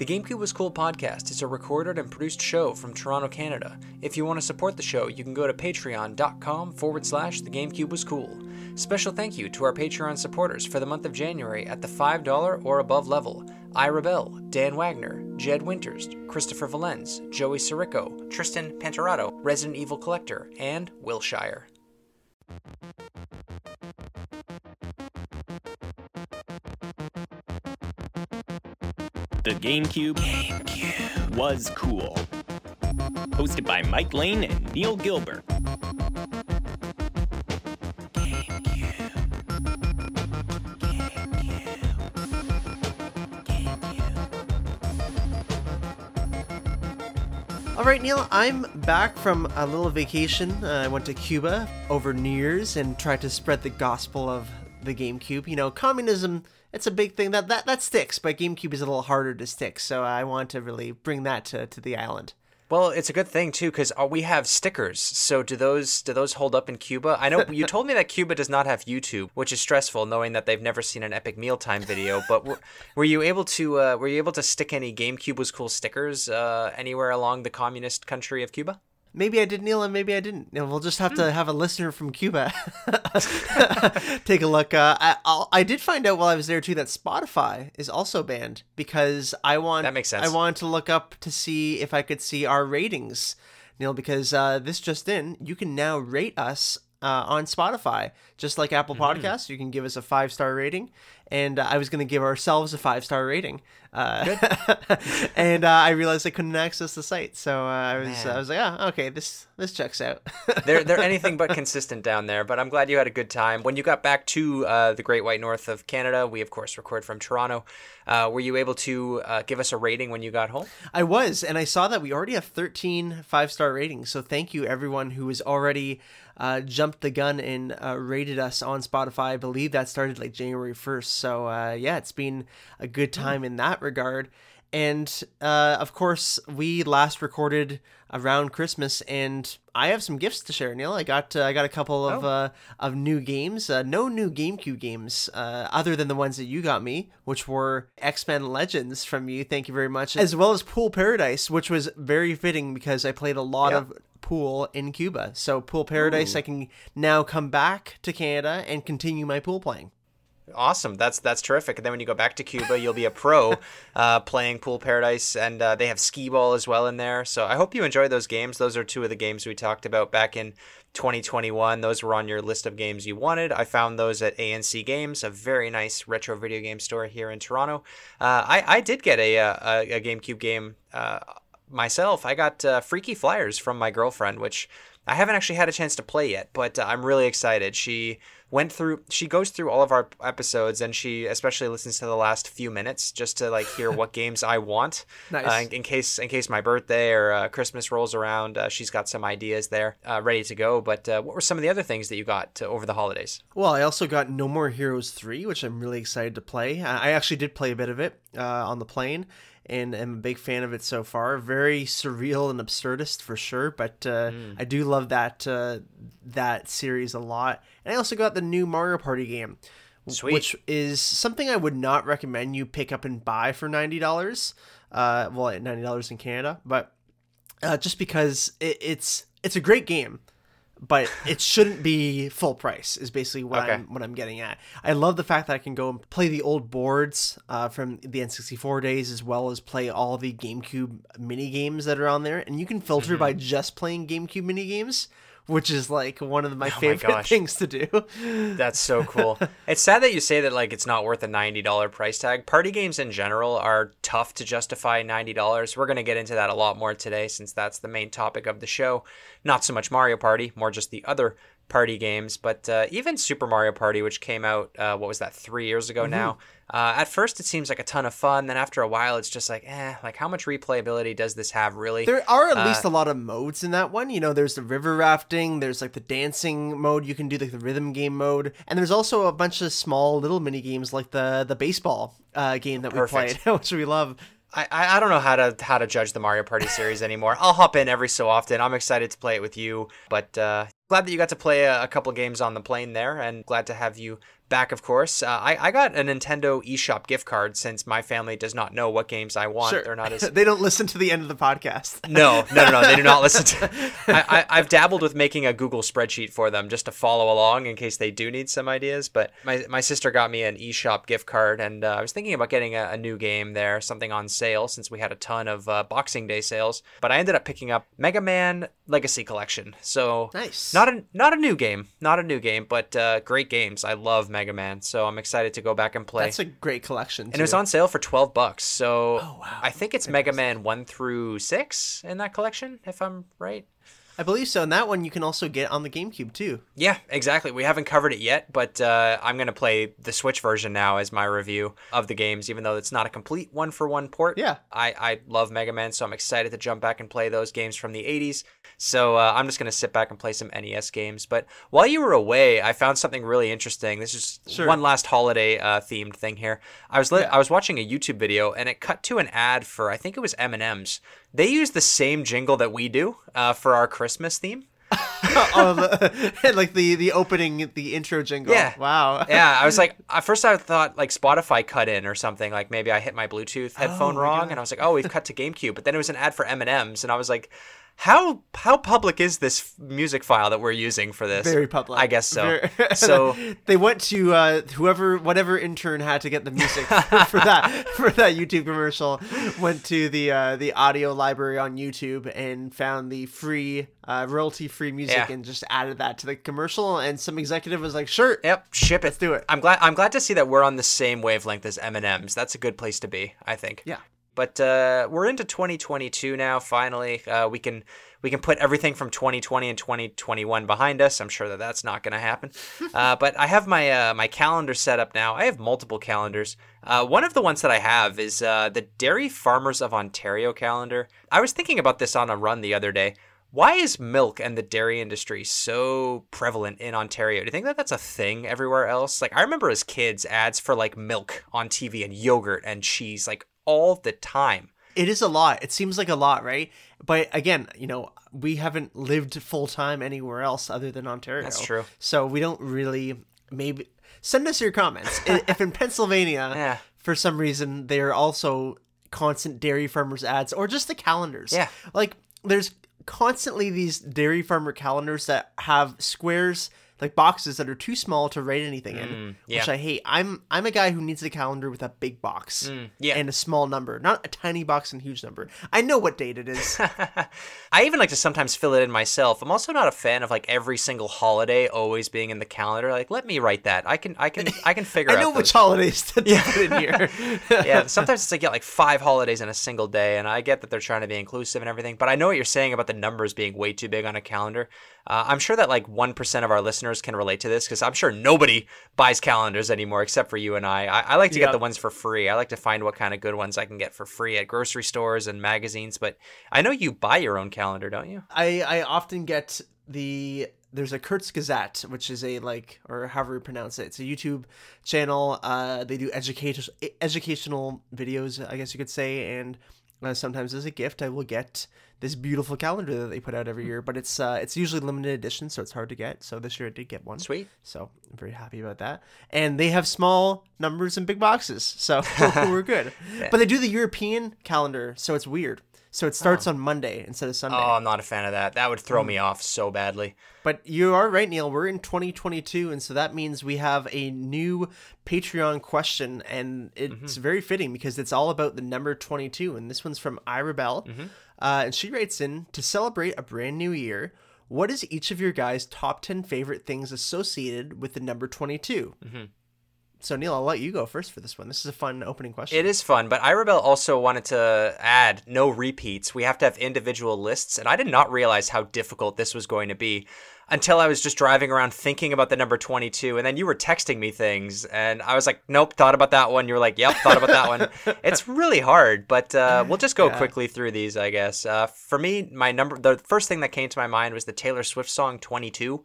The GameCube Was Cool podcast is a recorded and produced show from Toronto, Canada. If you want to support the show, you can go to patreon.com forward slash the GameCube Was Cool. Special thank you to our Patreon supporters for the month of January at the $5 or above level Ira Bell, Dan Wagner, Jed Winters, Christopher Valenz, Joey Sirico, Tristan Panterato, Resident Evil Collector, and Wilshire. The GameCube, GameCube was cool. Hosted by Mike Lane and Neil Gilbert. All right, Neil, I'm back from a little vacation. Uh, I went to Cuba over New Year's and tried to spread the gospel of the GameCube. You know, communism, it's a big thing that that, that sticks, but GameCube is a little harder to stick. So I want to really bring that to, to the island. Well, it's a good thing too because we have stickers. So do those do those hold up in Cuba? I know you told me that Cuba does not have YouTube, which is stressful, knowing that they've never seen an epic mealtime video. But were, were you able to uh, were you able to stick any GameCube was cool stickers uh, anywhere along the communist country of Cuba? Maybe I did, Neil, and maybe I didn't. You know, we'll just have to have a listener from Cuba take a look. Uh, I I'll, I did find out while I was there too that Spotify is also banned because I want That makes sense. I wanted to look up to see if I could see our ratings, Neil, because uh, this just in, you can now rate us uh, on Spotify, just like Apple Podcasts. You can give us a five star rating, and uh, I was going to give ourselves a five star rating. Uh, and uh, I realized I couldn't access the site, so uh, I was Man. I was like, oh, okay, this this checks out. they're they're anything but consistent down there. But I'm glad you had a good time. When you got back to uh, the Great White North of Canada, we of course record from Toronto. Uh, were you able to uh, give us a rating when you got home? I was, and I saw that we already have 13 five star ratings. So thank you everyone who has already uh, jumped the gun and uh, rated us on Spotify. I believe that started like January 1st. So uh, yeah, it's been a good time in that regard. And uh, of course, we last recorded around Christmas, and I have some gifts to share. Neil, I got uh, I got a couple of Oh. uh, of new games. Uh, no new GameCube games, uh, other than the ones that you got me, which were X Men Legends from you. Thank you very much, as well as Pool Paradise, which was very fitting because I played a lot Yeah. of pool in Cuba. So Pool Paradise, I can now come back to Canada and continue my pool playing. Awesome. That's that's terrific. And then when you go back to Cuba, you'll be a pro uh, playing Pool Paradise, and uh, they have skee ball as well in there. So I hope you enjoy those games. Those are two of the games we talked about back in 2021. Those were on your list of games you wanted. I found those at A&C Games, a very nice retro video game store here in Toronto. Uh, I I did get a uh, a, a GameCube game. Myself, I got uh, Freaky Flyers from my girlfriend, which I haven't actually had a chance to play yet, but uh, I'm really excited. She went through, she goes through all of our episodes, and she especially listens to the last few minutes just to like hear what games I want, Nice. uh, in, in case in case my birthday or uh, Christmas rolls around. Uh, she's got some ideas there uh, ready to go. But uh, what were some of the other things that you got over the holidays? Well, I also got No More Heroes 3, which I'm really excited to play. I I actually did play a bit of it uh, on the plane and am a big fan of it so far. Very surreal and absurdist for sure, but uh, I do love that uh, that series a lot. And I also got the new Mario Party game, Sweet. which is something I would not recommend you pick up and buy for $90. Uh, well, at $90 in Canada, but uh, just because it, it's it's a great game, but it shouldn't be full price. Is basically what Okay. I'm what I'm getting at. I love the fact that I can go and play the old boards uh, from the N64 days, as well as play all the GameCube mini games that are on there, and you can filter by Mm-hmm. just playing GameCube mini games. Which is like one of my Oh favorite gosh. things to do. That's so cool. it's sad that you say that like it's not worth a ninety dollar price tag. Party games in general are tough to justify ninety dollars. We're gonna get into that a lot more today since that's the main topic of the show. Not so much Mario Party, more just the other party games. But uh, even Super Mario Party, which came out uh, what was that three years ago now. Uh, at first, it seems like a ton of fun. Then after a while, it's just like, eh, like how much replayability does this have really? There are at Uh, least a lot of modes in that one. You know, there's the river rafting, there's like the dancing mode, you can do like the rhythm game mode, and there's also a bunch of small little mini games like the the baseball uh, game that we Perfect. played, which we love. I, I I don't know how to how to judge the Mario Party series anymore. I'll hop in every so often. I'm excited to play it with you, but uh, glad that you got to play a, a couple games on the plane there, and glad to have you back, of course. Uh, I, I got a Nintendo eShop gift card since my family does not know what games I want. Sure. They're not as they don't listen to the end of the podcast. no, no, no, no. They do not listen to. I, I, I've dabbled with making a Google spreadsheet for them just to follow along in case they do need some ideas. But my, my sister got me an eShop gift card, and uh, I was thinking about getting a, a new game there, something on sale since we had a ton of uh, Boxing Day sales. But I ended up picking up Mega Man Legacy Collection. So Nice. Not a not a new game, not a new game, but uh, great games. I love Mega Man, so I'm excited to go back and play. That's a great collection. And it was on sale for 12 bucks. So oh, wow. I think it's Mega Man 1 through 6 in that collection, if I'm right. I believe so. And that one you can also get on the GameCube too. Yeah, exactly. We haven't covered it yet, but uh, I'm going to play the Switch version now as my review of the games, even though it's not a complete one for one port. Yeah. I, I love Mega Man, so I'm excited to jump back and play those games from the 80s. So uh, I'm just going to sit back and play some NES games. But while you were away, I found something really interesting. This is Sure. one last holiday uh, themed thing here. I was li- I was watching a YouTube video and it cut to an ad for I think it was M&M's. They use the same jingle that we do uh, for our Christmas theme. oh, the, like the the opening, the intro jingle. Yeah. Wow. yeah, I was like, at first I thought like Spotify cut in or something. Like maybe I hit my Bluetooth headphone my wrong, God. and I was like, oh, we've cut to GameCube. But then it was an ad for M and M's, and I was like, how how public is this music file that we're using for this? Very public. I guess so. Very- so they went to uh, whoever, whatever intern had to get the music for that for that YouTube commercial. Went to the uh, the audio library on YouTube and found the free uh, royalty free music Yeah. and just added that to the commercial. And some executive was like, "Sure, Yep, ship it. Let's do it. I'm glad. I'm glad to see that we're on the same wavelength as M and M's. That's a good place to be. I think. yeah." But uh, we're into 2022 now. Finally, uh, we can we can put everything from 2020 and 2021 behind us. I'm sure that that's not going to happen. uh, but I have my uh, my calendar set up now. I have multiple calendars. Uh, one of the ones that I have is uh, the Dairy Farmers of Ontario calendar. I was thinking about this on a run the other day. Why is milk and the dairy industry so prevalent in Ontario? Do you think that that's a thing everywhere else? Like I remember as kids ads for like milk on TV and yogurt and cheese like all the time. It is a lot. It seems like a lot, right? But again, you know, we haven't lived full time anywhere else other than Ontario. That's true. So we don't really maybe send us your comments. If in Pennsylvania, Yeah. for some reason, they are also constant dairy farmers ads or just the calendars. Yeah. Like there's constantly these dairy farmer calendars that have squares like boxes that are too small to write anything in, Mm, yeah. which I hate. I'm I'm a guy who needs a calendar with a big box Mm, yeah. and a small number, not a tiny box and huge number. I know what date it is. I even like to sometimes fill it in myself. I'm also not a fan of like every single holiday always being in the calendar. Like, let me write that. I can, I can, I can figure I out. know which holidays to put in here. yeah, sometimes it's like yeah, like five holidays in a single day, and I get that they're trying to be inclusive and everything. But I know what you're saying about the numbers being way too big on a calendar. Uh, I'm sure that like one percent of our listeners can relate to this because I'm sure nobody buys calendars anymore except for you and I. I, I like to Yeah. get the ones for free. I like to find what kind of good ones I can get for free at grocery stores and magazines. But I know you buy your own calendar, don't you? I I often get the there's a Kurzgesagt, which is a like or however you pronounce it. It's a YouTube channel. Uh, they do educational educational videos, I guess you could say, and uh, sometimes as a gift, I will get this beautiful calendar that they put out every year. But it's uh, it's usually limited edition, so it's hard to get. So this year I did get one. Sweet. So I'm very happy about that. And they have small numbers and big boxes, so we're good. But they do the European calendar, so it's weird. So it starts uh-huh. on Monday instead of Sunday. Oh, I'm not a fan of that. That would throw me mm. off so badly. But you are right, Neil. We're in 2022, and so that means we have a new Patreon question, and it's mm-hmm. very fitting because it's all about the number 22. And this one's from Ira Bell, mm-hmm. uh, and she writes in to celebrate a brand new year. What is each of your guys' top 10 favorite things associated with the number 22? So Neil, I'll let you go first for this one. This is a fun opening question. It is fun, but Irabel also wanted to add no repeats. We have to have individual lists, and I did not realize how difficult this was going to be until I was just driving around thinking about the number 22, and then you were texting me things, and I was like, nope, thought about that one. You were like, yep, thought about that one. It's really hard, but uh, we'll just go Yeah. quickly through these, I guess. Uh, for me, my number, the first thing that came to my mind was the Taylor Swift song 22.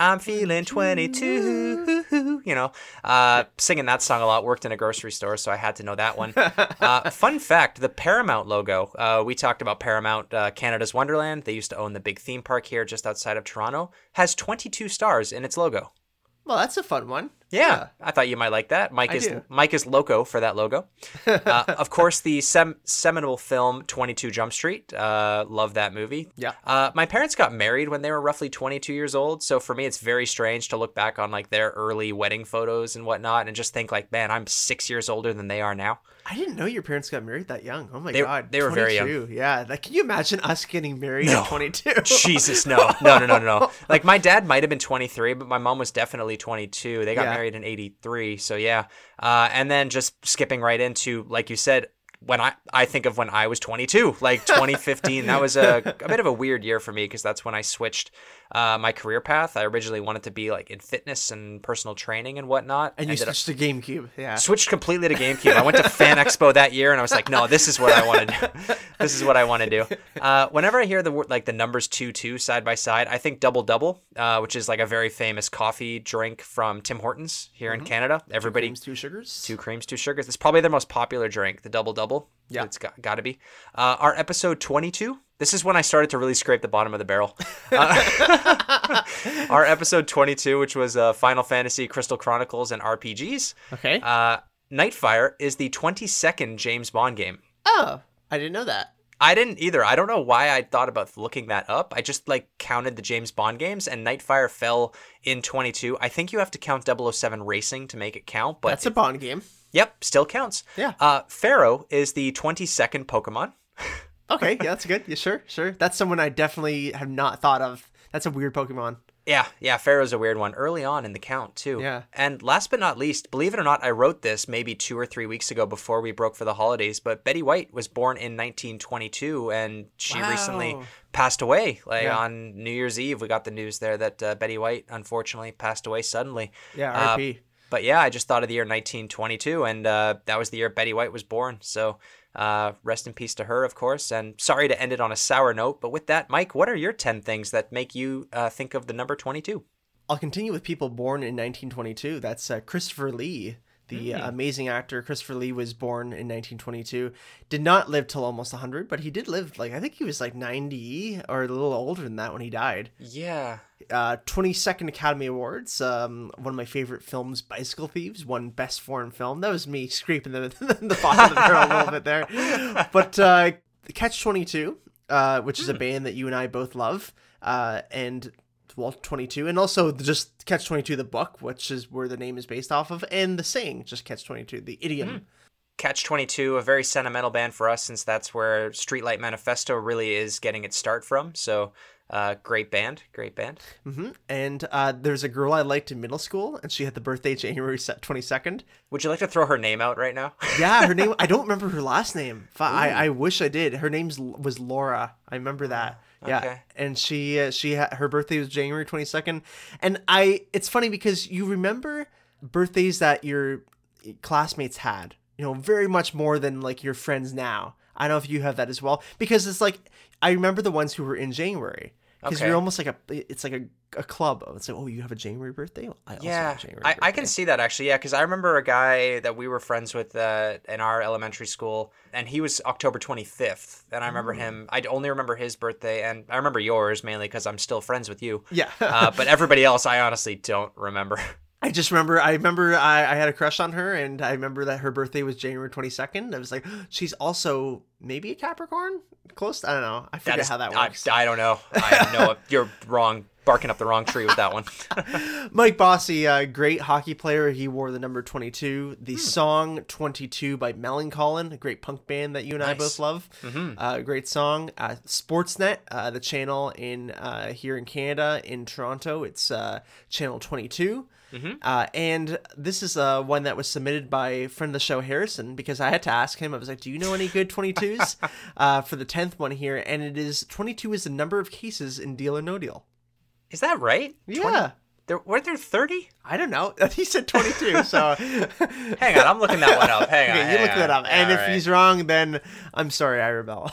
I'm feeling 22. You know, uh, singing that song a lot. Worked in a grocery store, so I had to know that one. Uh, fun fact: the Paramount logo. Uh, we talked about Paramount, uh, Canada's Wonderland. They used to own the big theme park here, just outside of Toronto. Has 22 stars in its logo. well, that's a fun one. Yeah, I thought you might like that. Mike I is do. Mike is loco for that logo. uh, of course, the sem- seminal film Twenty Two Jump Street. Uh, love that movie. Yeah. Uh, my parents got married when they were roughly 22 years old, so for me, it's very strange to look back on like their early wedding photos and whatnot, and just think like, man, I'm six years older than they are now. I didn't know your parents got married that young. Oh my They- god, they were very young. 22. Yeah, like can you imagine us getting married No. at 22? Jesus, no, no, no, no, no, no. Like my dad might have been 23, but my mom was definitely 22. They got Yeah. married in 83, so yeah. Uh, and then just skipping right into, like you said, when I I think of when I was 22, like 2015. that was a, a bit of a weird year for me because that's when I switched uh, my career path. I originally wanted to be like in fitness and personal training and whatnot. and you Ended up- switched to GameCube. Yeah. switched completely to GameCube. I went to Fan Expo that year, and I was like, "No, this is what I want to do. this is what I want to do." Uh, whenever I hear the word like the numbers two two side by side, I think double double, uh, which is like a very famous coffee drink from Tim Hortons here in Canada. Everybody two, Creams, two sugars. two creams, two sugars. It's probably their most popular drink, the double double. Yeah. it's got, got to be. Uh, our episode twenty two. This is when I started to really scrape the bottom of the barrel. Uh, our episode twenty two, which was uh, Final Fantasy, Crystal Chronicles, and RPGs. Okay. Uh, Nightfire is the 22nd James Bond game. oh, I didn't know that. I didn't either. I don't know why I thought about looking that up. I just like counted the James Bond games and Nightfire fell in 22. I think you have to count 007 Racing to make it count, but That's a Bond game. yep, still counts. Yeah. Uh, Fearow is the 22nd Pokemon. Okay, yeah, that's good. Yeah, sure, sure. That's someone I definitely have not thought of. That's a weird Pokemon. Yeah, yeah, Fearow's a weird one early on in the count too. Yeah. And last but not least, believe it or not, I wrote this maybe two or three weeks ago before we broke for the holidays. But Betty White was born in 1922, and she recently passed away. Like Yeah. on New Year's Eve, we got the news there that uh, Betty White unfortunately passed away suddenly. Yeah, Uh, RP. But yeah, I just thought of the year 1922, and uh, that was the year Betty White was born. So uh, rest in peace to her, of course. And sorry to end it on a sour note, but with that, Mike, what are your 10 things that make you uh, think of the number 22? I'll continue with people born in 1922. That's uh, Christopher Lee, the uh, amazing actor. Christopher Lee was born in 1922. Did not live till almost 100, but he did live like I think he was like 90 or a little older than that when he died. Yeah. Uh, 22nd Academy Awards. Um, one of my favorite films, Bicycle Thieves, won Best Foreign Film. That was me scraping the the bottom of the barrel a little bit there. But uh, Catch 22, uh, which is a band that you and I both love, uh, and well, 22, and also the- just Catch 22, the book, which is where the name is based off of, and the saying, just Catch 22, the idiom. Catch 22, a very sentimental band for us since that's where Streetlight Manifesto really is getting its start from. So, uh, great band. Great band. hmm And uh, there's a girl I liked in middle school, and she had the birthday January 22nd. Would you like to throw her name out right now? Yeah, her name. I don't remember her last name. I wish I did. Her name's was Laura. I remember that. Yeah, okay. and she uh, she ha- her birthday was January twenty second, and I. It's funny because you remember birthdays that your classmates had. You know, very much more than like your friends now. I don't know if you have that as well because it's like I remember the ones who were in January because Okay. you're almost like a it's like a, a club. It's like oh you have a January birthday. Well, I also have yeah, a January I, I can see that actually. Yeah, because I remember a guy that we were friends with uh, in our elementary school, and he was October 25th. And I remember him. I only remember his birthday, and I remember yours mainly because I'm still friends with you. Yeah. uh, but everybody else, I honestly don't remember. I just remember. I remember. I, I had a crush on her, and I remember that her birthday was January twenty second. I was like, she's also maybe a Capricorn. Close. I don't know. I forget That is, how that I- works. I, don't know. I know you're wrong, barking up the wrong tree with that one. Mike Bossy, a great hockey player. He wore the number twenty two. Hmm. The song twenty two by Millencolin, a great punk band that you and I both love. Mm-hmm. Uh, great song. Uh, Sportsnet, uh, the channel in uh, here in Canada in Toronto. It's uh, channel twenty Mm-hmm. Uh, and this is uh, one that was submitted by friend of the show, Harrison, because I had to ask him. I was like, "Do you know any good 22s uh, for the tenth one here?" And it is 22 is the number of cases in Deal or No Deal. Is that right? Yeah, There were there 30? I don't know. He said 22, so Hang on, I'm looking that one up. Hang on. okay, you hang look that on. up. And All if right. he's wrong, then I'm sorry, Ira Bell.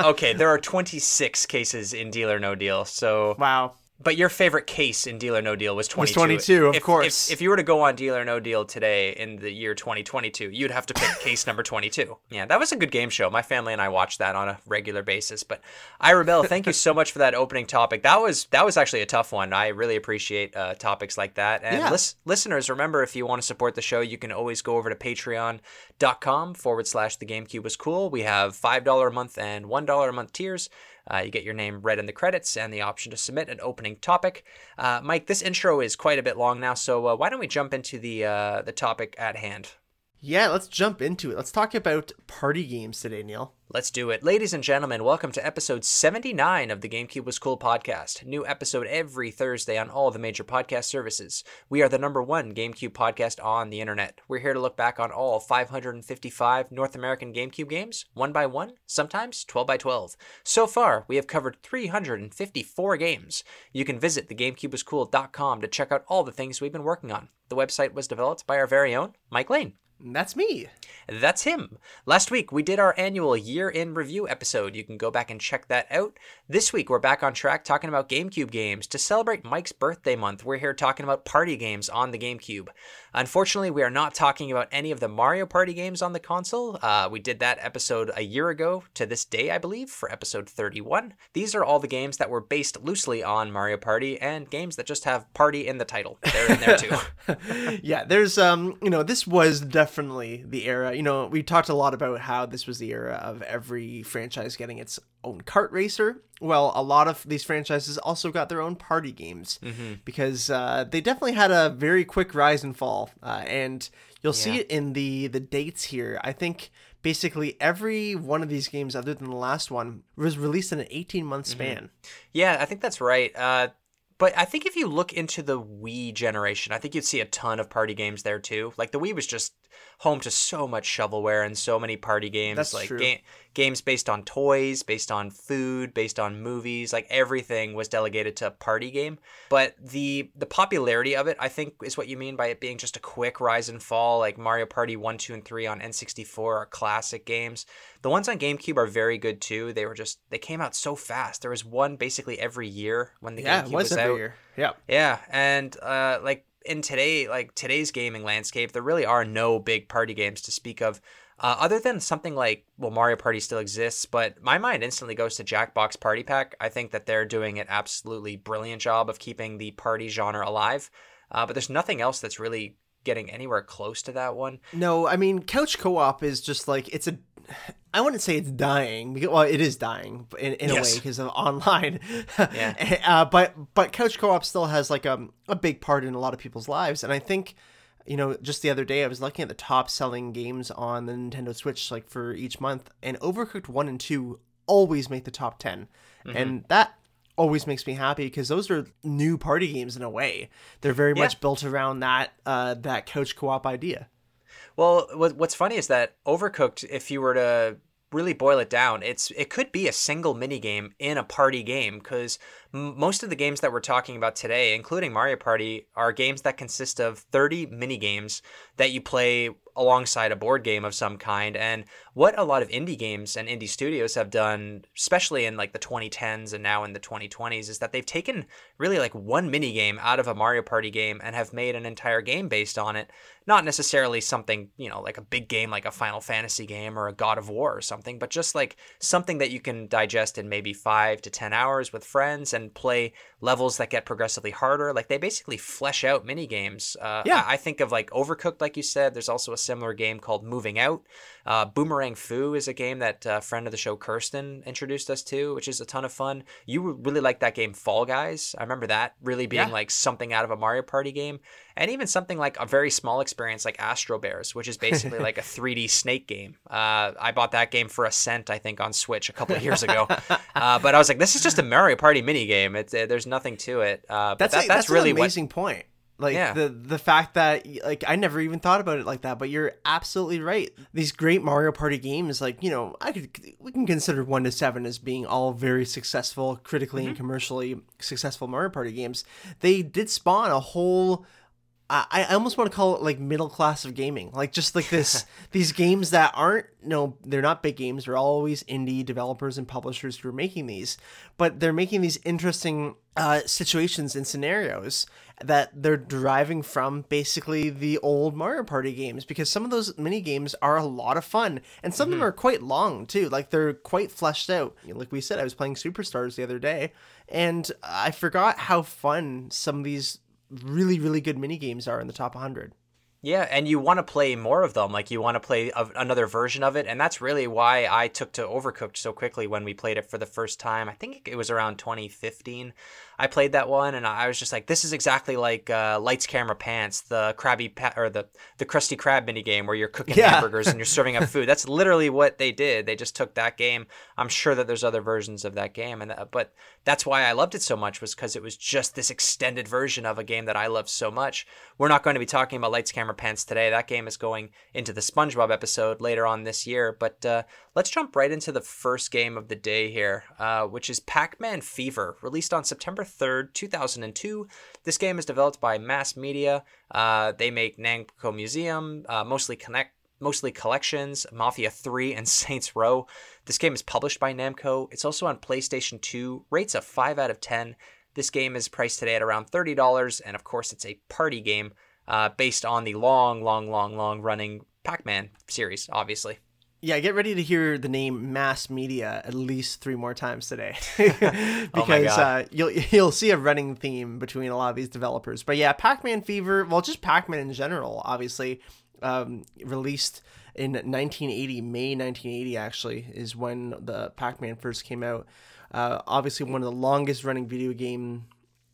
okay, there are 26 cases in Deal or No Deal. So wow. But your favorite case in Deal or No Deal was 22. 22, of if, course. If, if you were to go on Deal or No Deal today in the year 2022, you'd have to pick case number 22. Yeah, that was a good game show. My family and I watched that on a regular basis. But Ira Bell, thank you so much for that opening topic. That was that was actually a tough one. I really appreciate uh, topics like that. And Yeah. lis- listeners, remember if you want to support the show, you can always go over to patreon.com forward slash the GameCube was cool. We have $5 a month and $1 a month tiers. Uh, you get your name read in the credits and the option to submit an opening topic. Uh, Mike, this intro is quite a bit long now, so uh, why don't we jump into the uh, the topic at hand? Yeah, let's jump into it. Let's talk about party games today, Neil. Let's do it. Ladies and gentlemen, welcome to episode 79 of the GameCube Was Cool podcast. New episode every Thursday on all the major podcast services. We are the number one GameCube podcast on the internet. We're here to look back on all 555 North American GameCube games, one by one, sometimes 12 by 12. So far, we have covered 354 games. You can visit thegamecubewascool.com to check out all the things we've been working on. The website was developed by our very own Mike Lane. That's me. That's him. Last week, we did our annual year in review episode. You can go back and check that out. This week, we're back on track talking about GameCube games. To celebrate Mike's birthday month, we're here talking about party games on the GameCube. Unfortunately, we are not talking about any of the Mario Party games on the console. Uh, we did that episode a year ago to this day, I believe, for episode 31. These are all the games that were based loosely on Mario Party and games that just have party in the title. They're in there too. yeah, there's um, you know, this was definitely the era. You know, we talked a lot about how this was the era of every franchise getting its own kart racer. Well, a lot of these franchises also got their own party games because uh, they definitely had a very quick rise and fall, uh, and you'll see it in the the dates here. I think basically every one of these games, other than the last one, was released in an 18 month span. Yeah, I think that's right. Uh, but I think if you look into the Wii generation, I think you'd see a ton of party games there too. Like the Wii was just home to so much shovelware and so many party games. That's like true. ga- games based on toys, based on food, based on movies. Like everything was delegated to a party game. But the the popularity of it, I think, is what you mean by it being just a quick rise and fall. Like Mario Party one, two, and three on N64 are classic games. The ones on GameCube are very good too. They were just they came out so fast. There was one basically every year when the Yeah, GameCube was was out. year. Yeah. Yeah, and uh, like in today, like today's gaming landscape, there really are no big party games to speak of, uh, other than something like well, Mario Party still exists, but my mind instantly goes to Jackbox Party Pack. I think that they're doing an absolutely brilliant job of keeping the party genre alive, uh, but there's nothing else that's really getting anywhere close to that one. No, I mean couch co-op is just like it's a. I wouldn't say it's dying. because- Well, it is dying in, in a way because of online. Yeah. uh, but but couch co-op still has like a a big part in a lot of people's lives, and I think. You know, just the other day I was looking at the top selling games on the Nintendo Switch like for each month and Overcooked 1 and 2 always make the top 10. Mm-hmm. And that always makes me happy because those are new party games in a way. They're very Yeah. much built around that uh that couch co-op idea. Well, what's funny is that Overcooked, if you were to really boil it down, it's it could be a single mini game in a party game because m- most of the games that we're talking about today, including Mario Party, are games that consist of 30 mini games that you play alongside a board game of some kind. And what a lot of indie games and indie studios have done, especially in like the 2010s and now in the 2020s, is that they've taken really like one mini game out of a Mario Party game and have made an entire game based on it. Not necessarily something, you know, like a big game like a Final Fantasy game or a God of War or something, but just like something that you can digest in maybe five to 10 hours with friends and play levels that get progressively harder. Like they basically flesh out mini games. Uh, Yeah. I, I think of like Overcooked, like you said. There's also a similar game called Moving Out. Uh, Boomerang Fu is a game that a friend of the show, Kirsten, introduced us to, which is a ton of fun. You really like that game, Fall Guys. I remember that really being Yeah. like something out of a Mario Party game. And even something like a very small experience like Astro Bears, which is basically like a 3D snake game. Uh, I bought that game for a cent, I think, on Switch a couple of years ago. uh, but I was like, this is just a Mario Party mini game. It's, uh, there's nothing to it. Uh, but That's that, a, that's, that's, really an amazing point. Like Yeah. the the fact that like I never even thought about it like that, but you're absolutely right. These great Mario Party games, like you know, I could we can consider one to seven as being all very successful, critically Mm-hmm. and commercially successful Mario Party games. They did spawn a whole I, I almost want to call it like middle class of gaming, like just like this these games that aren't no they're not big games. They're always indie developers and publishers who are making these, but they're making these interesting uh, situations and scenarios that they're deriving from basically the old Mario Party games because some of those mini games are a lot of fun and some mm-hmm. of them are quite long too. Like they're quite fleshed out. Like we said, I was playing Superstars the other day and I forgot how fun some of these really really good mini games are in the top 100. Yeah, and you want to play more of them. Like you want to play a, another version of it, and that's really why I took to Overcooked so quickly when we played it for the first time. I think it was around 2015. I played that one and I was just like, this is exactly like uh, Lights Camera Pants, the Krabby pa- or the the Krusty Krab mini game where you're cooking yeah. hamburgers and you're serving up food. That's literally what they did. They just took that game. I'm sure that there's other versions of that game, and that, but that's why I loved it so much was because it was just this extended version of a game that I loved so much. We're not going to be talking about Lights Camera Pants today. That game is going into the SpongeBob episode later on this year, but uh, let's jump right into the first game of the day here, uh, which is Pac-Man Fever, released on September 3rd, 2002. This game is developed by Mass Media. Uh, they make Namco Museum, uh, mostly connect mostly collections, Mafia 3 and Saints Row. This game is published by Namco. It's also on PlayStation 2. Rates a 5 out of 10. This game is priced today at around $30 and of course it's a party game uh, based on the long, long, long, long running Pac-Man series, obviously. Yeah, get ready to hear the name mass media at least three more times today, oh because oh uh, you'll you'll see a running theme between a lot of these developers. But yeah, Pac-Man Fever, well, just Pac-Man in general, obviously, um, released in 1980, May 1980 actually is when the Pac-Man first came out. Uh, obviously, one of the longest running video game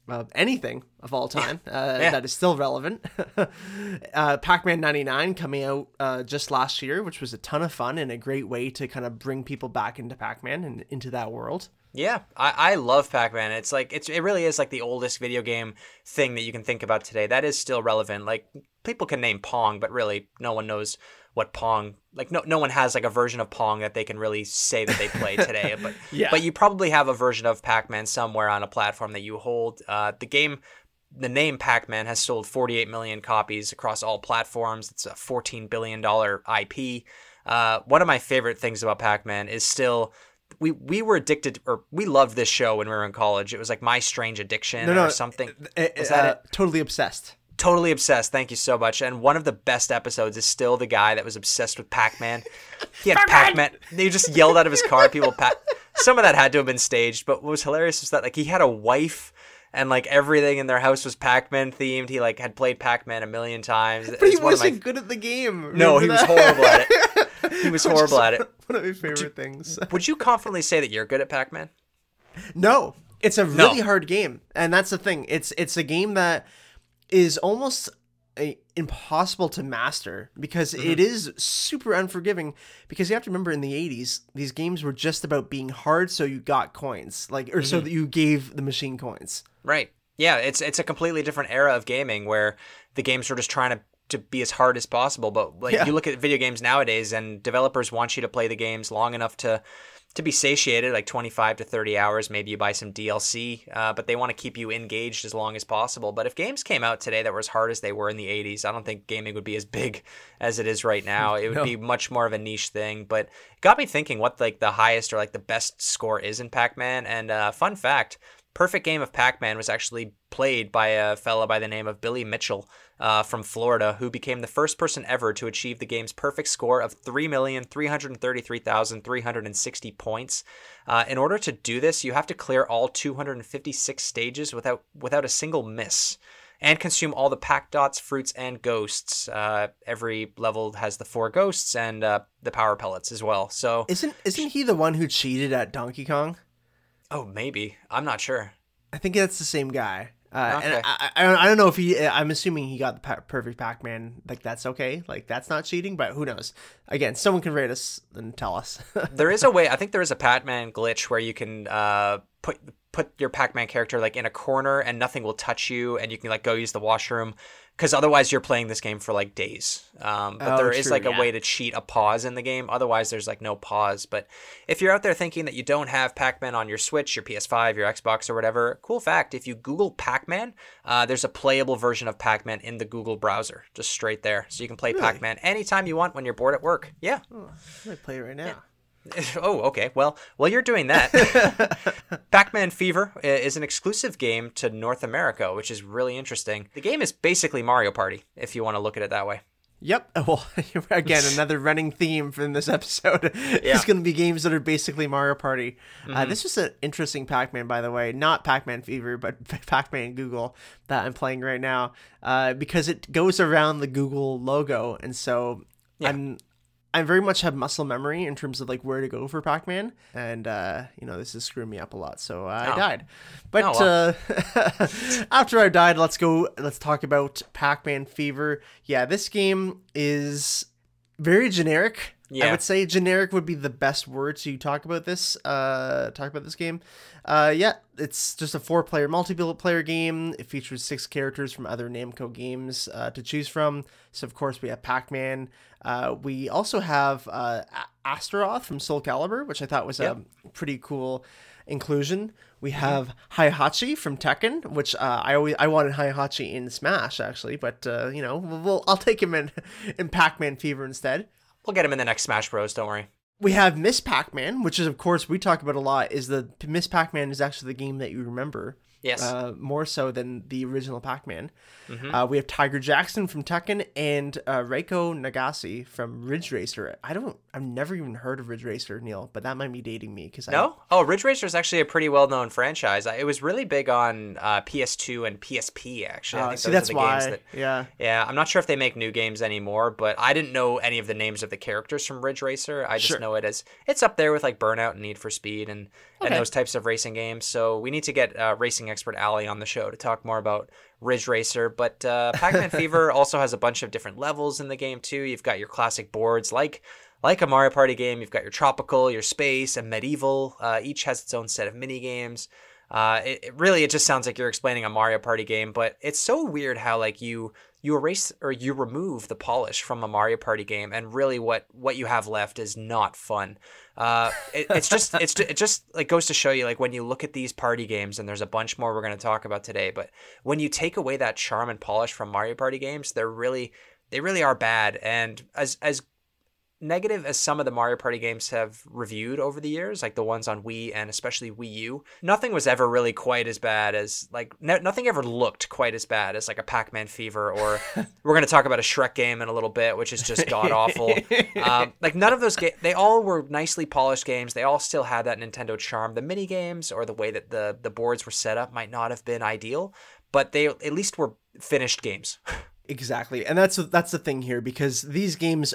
of anything of all time uh, yeah. that is still relevant. uh, Pac-Man 99 coming out uh, just last year, which was a ton of fun and a great way to kind of bring people back into Pac-Man and into that world. Yeah, I, I love Pac-Man. It's like it's it really is like the oldest video game thing that you can think about today. That is still relevant. Like people can name Pong, but really no one knows what Pong like no no one has like a version of Pong that they can really say that they play today. but yeah. but you probably have a version of Pac-Man somewhere on a platform that you hold. Uh, the game the name Pac-Man has sold 48 million copies across all platforms. It's a 14 billion dollar IP. Uh, one of my favorite things about Pac-Man is still we we were addicted or we loved this show when we were in college. It was like my strange addiction no, no, or something. Uh, uh, was that uh, it? Totally obsessed. Totally obsessed. Thank you so much. And one of the best episodes is still the guy that was obsessed with Pac-Man. He had Pac-Man. He just yelled out of his car. People, pa- some of that had to have been staged. But what was hilarious was that like he had a wife and like everything in their house was Pac-Man themed. He like had played Pac-Man a million times. But he wasn't my... good at the game. Remember no, he that? was horrible at it. He was horrible at it. One of my favorite things. Would you confidently say that you're good at Pac-Man? No, it's a really no. hard game, and that's the thing. It's it's a game that is almost a, impossible to master because mm-hmm. it is super unforgiving because you have to remember in the 80s these games were just about being hard so you got coins like or mm-hmm. so that you gave the machine coins right yeah it's it's a completely different era of gaming where the games were just trying to to be as hard as possible but like yeah. you look at video games nowadays and developers want you to play the games long enough to to be satiated, like 25 to 30 hours. Maybe you buy some DLC, uh, but they want to keep you engaged as long as possible. But if games came out today that were as hard as they were in the 80s, I don't think gaming would be as big as it is right now. It would no. be much more of a niche thing. But it got me thinking what like the highest or like the best score is in Pac-Man. And uh, fun fact, perfect game of Pac-Man was actually played by a fella by the name of Billy Mitchell uh, from Florida, who became the first person ever to achieve the game's perfect score of 3,333,360 points. Uh, in order to do this, you have to clear all 256 stages without without a single miss. And consume all the pack dots, fruits, and ghosts. Uh, every level has the four ghosts and uh, the power pellets as well. So isn't isn't he the one who cheated at Donkey Kong? Oh, maybe. I'm not sure. I think that's the same guy. Uh, okay. And I, I, I, don't know if he. I'm assuming he got the perfect Pac-Man. Like that's okay. Like that's not cheating, but who knows? Again, someone can rate us and tell us. there is a way. I think there is a Pac-Man glitch where you can uh, put put your Pac-Man character like in a corner and nothing will touch you, and you can like go use the washroom because otherwise you're playing this game for like days. Um, but Oh, there is true, like a way to cheat a pause in the game. Otherwise, there's like no pause. But if you're out there thinking that you don't have Pac-Man on your Switch, your PS5, your Xbox, or whatever, cool fact: if you Google Pac-Man, uh, there's a playable version of Pac-Man in the Google browser, just straight there, so you can play Really? Pac-Man anytime you want when you're bored at work. Yeah. Oh, I play it right now. oh, okay. Well, while you're doing that, Pac-Man Fever is an exclusive game to North America, which is really interesting. The game is basically Mario Party, if you want to look at it that way. Yep. Well, again, another running theme from this episode Yeah. is going to be games that are basically Mario Party. Uh, Mm-hmm. this was an interesting Pac-Man, by the way, not Pac-Man Fever, but Pac-Man Google that I'm playing right now, uh, because it goes around the Google logo, and so Yeah. I'm. I very much have muscle memory in terms of like where to go for Pac-Man, and uh, you know this is screwing me up a lot, so I Oh. died. But Oh, well. uh, after I died, let's go. Let's talk about Pac-Man Fever. Yeah, this game is very generic. Yeah. I would say generic would be the best word to talk about this. Uh, talk about this game. Uh, yeah, it's just a four-player multiplayer game. It features six characters from other Namco games uh, to choose from. So of course we have Pac-Man. Uh, we also have uh, Astaroth from Soul Calibur, which I thought was Yep. a pretty cool inclusion. We Mm-hmm. have Heihachi from Tekken, which uh, I always I wanted Heihachi in Smash actually, but uh, you know, we'll, we'll, I'll take him in in Pac-Man Fever instead. We'll get him in the next Smash Bros. Don't worry. We have Ms. Pac-Man, which is of course we talk about a lot. Is the Ms. Pac-Man is actually the game that you remember Yes. uh, more so than the original Pac-Man. Mhm. Uh, we have Tiger Jackson from Tekken and uh, Reiko Nagase from Ridge Racer. I don't, I've never even heard of Ridge Racer, Neil, but that might be dating me because no? Oh, Ridge Racer is actually a pretty well-known franchise. It was really big on uh, PS2 and PSP. Actually, I Uh, think see, that's the why. games that Yeah, Yeah, I'm not sure if they make new games anymore, but I didn't know any of the names of the characters from Ridge Racer. I just Sure. know it as it's up there with like Burnout and Need for Speed and and those types of racing games. So we need to get uh, racing expert Ali on the show to talk more about Ridge Racer. But uh, Pac-Man Fever also has a bunch of different levels in the game too. You've got your classic boards like like a Mario Party game. You've got your tropical, your space, and medieval. Uh, each has its own set of mini games. Uh, it, it really it just sounds like you're explaining a Mario Party game, but it's so weird how like you you erase or you remove the polish from a Mario Party game, and really what what you have left is not fun. Uh, it, it's just it's it just like goes to show you like when you look at these party games, and there's a bunch more we're going to talk about today, but when you take away that charm and polish from Mario Party games, they're really they really are bad. And as as negative as some of the Mario Party games have reviewed over the years, like the ones on Wii and especially Wii U, nothing was ever really quite as bad as like no, nothing ever looked quite as bad as like a Pac-Man Fever or we're going to talk about a Shrek game in a little bit, which is just god awful. um, like none of those games, they all were nicely polished games. They all still had that Nintendo charm. The mini games or the way that the the boards were set up might not have been ideal, but they at least were finished games. exactly. And that's that's the thing here because these games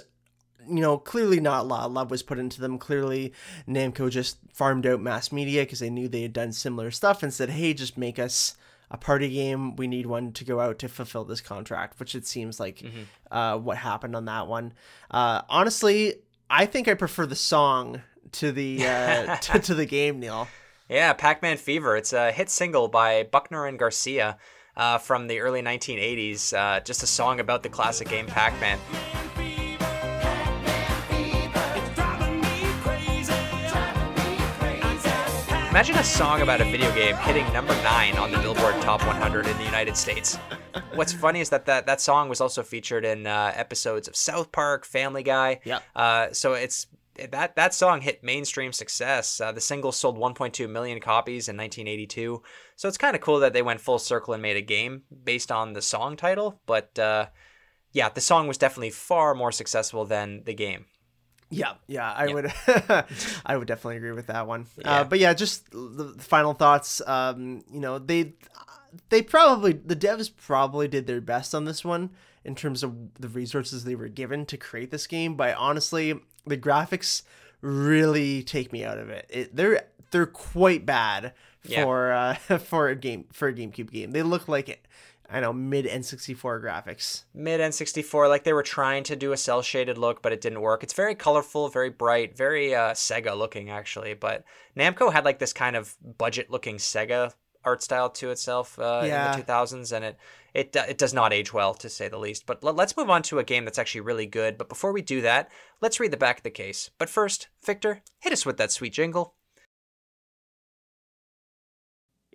you know, clearly not a lot of love was put into them. Clearly, Namco just farmed out mass media because they knew they had done similar stuff and said, "Hey, just make us a party game. We need one to go out to fulfill this contract." Which it seems like uh, what happened on that one. Uh, honestly, I think I prefer the song to the uh, to, to the game, Neil. Yeah, Pac-Man Fever. It's a hit single by Buckner and Garcia uh, from the early 1980s. Uh, just a song about the classic game Pac-Man. Imagine a song about a video game hitting number nine on the Billboard Top 100 in the United States. What's funny is that that, that song was also featured in uh, episodes of South Park, Family Guy. Yep. Uh, so it's that that song hit mainstream success. Uh, the single sold 1.2 million copies in 1982. So it's kind of cool that they went full circle and made a game based on the song title. But uh, yeah, the song was definitely far more successful than the game. Yeah, yeah, I Yeah. would, I would definitely agree with that one. Yeah. Uh, but yeah, just the final thoughts. Um, you know, they, they probably the devs probably did their best on this one in terms of the resources they were given to create this game. But honestly, the graphics really take me out of it. it they're they're quite bad Yeah. for uh, for a game for a GameCube game. They look like it. I know mid N64 graphics. Mid N64, like they were trying to do a cell shaded look, but it didn't work. It's very colorful, very bright, very uh, Sega looking actually. But Namco had like this kind of budget looking Sega art style to itself uh, Yeah. in the 2000s, and it it it does not age well to say the least. But let- let's move on to a game that's actually really good. But before we do that, let's read the back of the case. But first, Victor, hit us with that sweet jingle.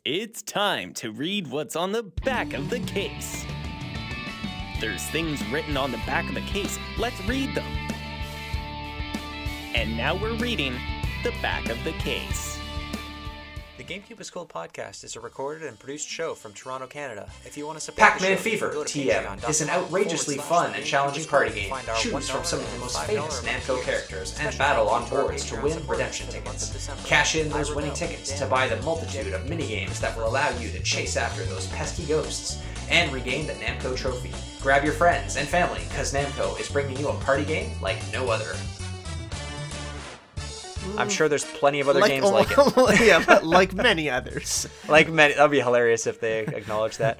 It's time to read what's on the back of the case. There's things written on the back of the case. Let's read them. And now we're reading the back of the case. The GameCube is Cool podcast is a recorded and produced show from Toronto, Canada. If you want to support Pac-Man Fever TM is an outrageously fun and challenging party game. Choose from some of the most famous Namco characters and battle on thanks to our boards to win redemption for the month of tickets. Cash in those winning tickets to buy the multitude of minigames that will allow you to chase after those pesky ghosts and regain the Namco trophy. Grab your friends and family, because Namco is bringing you a party game like no other. I'm sure there's plenty of other like, games like it. yeah, but like many others. like many, that'd be hilarious if they acknowledge that.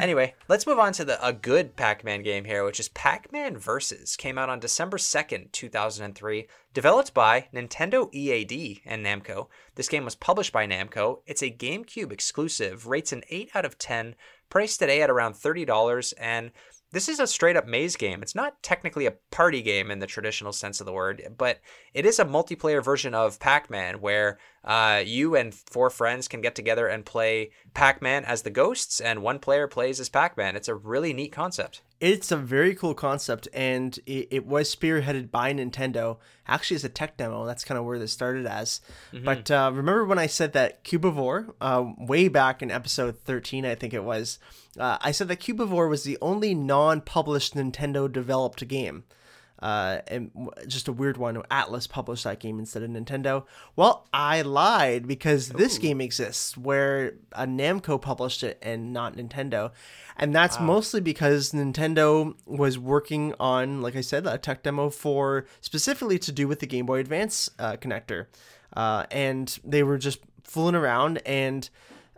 Anyway, let's move on to the a good Pac-Man game here, which is Pac-Man Versus. Came out on December second, two thousand and three. Developed by Nintendo EAD and Namco. This game was published by Namco. It's a GameCube exclusive. Rates an eight out of ten. Priced today at around thirty dollars, and this is a straight up maze game. It's not technically a party game in the traditional sense of the word, but it is a multiplayer version of Pac Man where uh, you and four friends can get together and play Pac Man as the ghosts, and one player plays as Pac Man. It's a really neat concept. It's a very cool concept, and it, it was spearheaded by Nintendo. Actually, as a tech demo, that's kind of where this started as. But uh, remember when I said that Cubivore, uh, way back in episode 13, I think it was, uh, I said that Cubivore was the only non published Nintendo developed game. Uh, and just a weird one. Atlus published that game instead of Nintendo. Well, I lied because this game exists where uh, Namco published it and not Nintendo. And that's mostly because Nintendo was working on, like I said, a tech demo for specifically to do with the Game Boy Advance uh, connector. Uh, and they were just fooling around and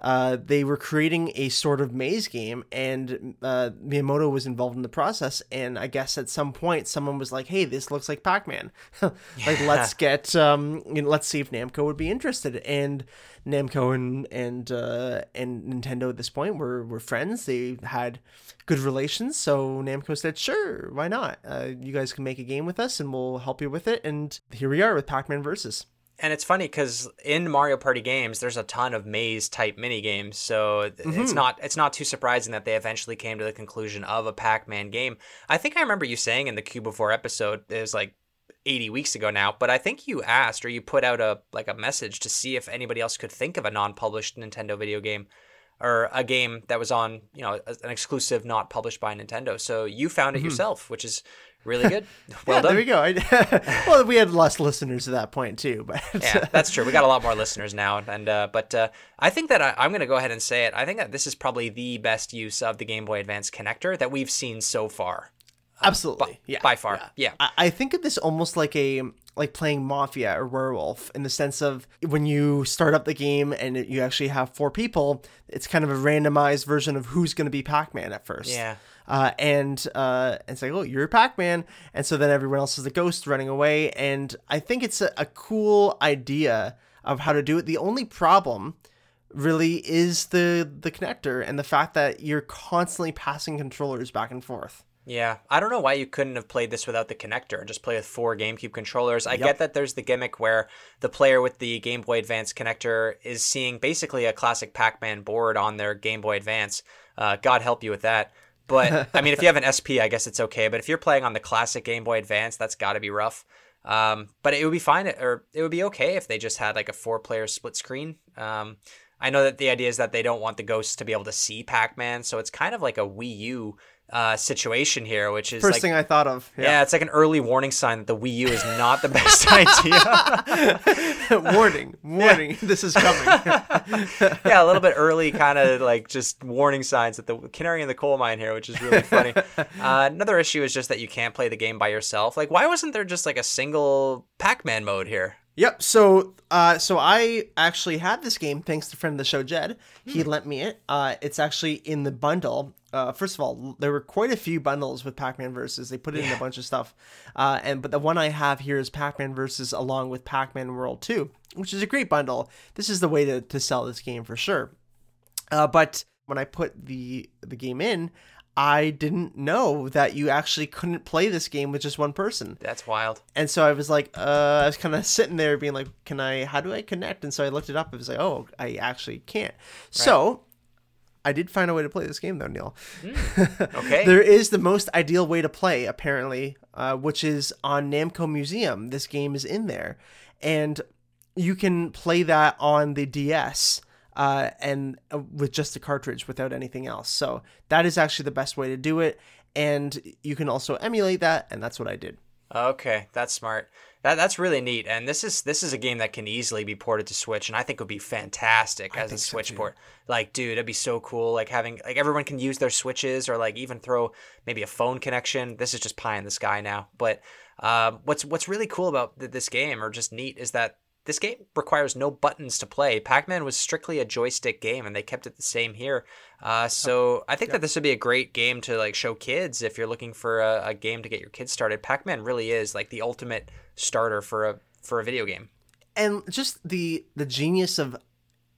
uh, they were creating a sort of maze game, and uh, Miyamoto was involved in the process. And I guess at some point, someone was like, "Hey, this looks like Pac-Man. like, let's get, um, you know, let's see if Namco would be interested." And Namco and and uh, and Nintendo at this point were were friends. They had good relations, so Namco said, "Sure, why not? Uh, you guys can make a game with us, and we'll help you with it." And here we are with Pac-Man Versus. And it's funny because in Mario Party games, there's a ton of maze type mini games, so th- it's mm-hmm. not it's not too surprising that they eventually came to the conclusion of a Pac-Man game. I think I remember you saying in the Cubivore episode, it was like 80 weeks ago now, but I think you asked or you put out a like a message to see if anybody else could think of a non-published Nintendo video game or a game that was on you know an exclusive not published by Nintendo. So you found it mm-hmm. yourself, which is really good. Well yeah, done. there we go. I, well, we had less listeners at that point too, but yeah, that's true. We got a lot more listeners now, and uh, but uh, I think that I, I'm going to go ahead and say it. I think that this is probably the best use of the Game Boy Advance connector that we've seen so far. absolutely, yeah, by far, yeah. I, I think of this almost like a like playing Mafia or Werewolf in the sense of when you start up the game and you actually have four people, it's kind of a randomized version of who's going to be Pac-Man at first. Yeah. Uh, and uh, it's like, oh, you're Pac-Man, and so then everyone else is a ghost running away. And I think it's a, a cool idea of how to do it. The only problem really is the the connector and the fact that you're constantly passing controllers back and forth. Yeah, I don't know why you couldn't have played this without the connector and just play with four GameCube controllers. I get that there's the gimmick where the player with the Game Boy Advance connector is seeing basically a classic Pac-Man board on their Game Boy Advance. Uh, God help you with that. But I mean, if you have an SP, I guess it's okay. But if you're playing on the classic Game Boy Advance, that's got to be rough. Um, but it would be fine, or it would be okay if they just had like a four-player split screen. Um, I know that the idea is that they don't want the ghosts to be able to see Pac-Man, so it's kind of like a Wii U uh, situation here, which is First like, thing I thought of. yeah. it's like an early warning sign that the Wii U is not the best idea. warning, warning, this is coming. yeah, a little bit early, kind of like just warning signs that the canary in the coal mine here, which is really funny. uh, another issue is just that you can't play the game by yourself. Like, why wasn't there just like a single Pac-Man mode here? Yep. So, uh, so I actually had this game thanks to friend of the show Jed. He lent me it. Uh, it's actually in the bundle. Uh, first of all, there were quite a few bundles with Pac-Man versus. They put it in a bunch of stuff, uh, and but the one I have here is Pac-Man versus along with Pac-Man World Two, which is a great bundle. This is the way to, to sell this game for sure. Uh, but when I put the the game in, I didn't know that you actually couldn't play this game with just one person. That's wild. And so I was like, uh, I was kind of sitting there being like, can I, how do I connect? And so I looked it up. It was like, oh, I actually can't. So I did find a way to play this game though, Neil. Okay. there is the most ideal way to play, apparently, uh, which is on Namco Museum. This game is in there. And you can play that on the DS. Uh, and uh, with just the cartridge without anything else. So that is actually the best way to do it. And you can also emulate that, and that's what I did. Okay, that's smart. That that's really neat. And this is this is a game that can easily be ported to Switch, and I think would be fantastic as a think so, Switch port. Like, dude, it'd be so cool. Like having like everyone can use their Switches, or like even throw maybe a phone connection. This is just pie in the sky now. But um, what's what's really cool about th- this game, or just neat, is that this game requires no buttons to play. Pac-Man was strictly a joystick game, and they kept it the same here. Uh, so I think that this would be a great game to like show kids if you're looking for a, a game to get your kids started. Pac-Man really is like the ultimate starter for a for a video game. and just the the genius of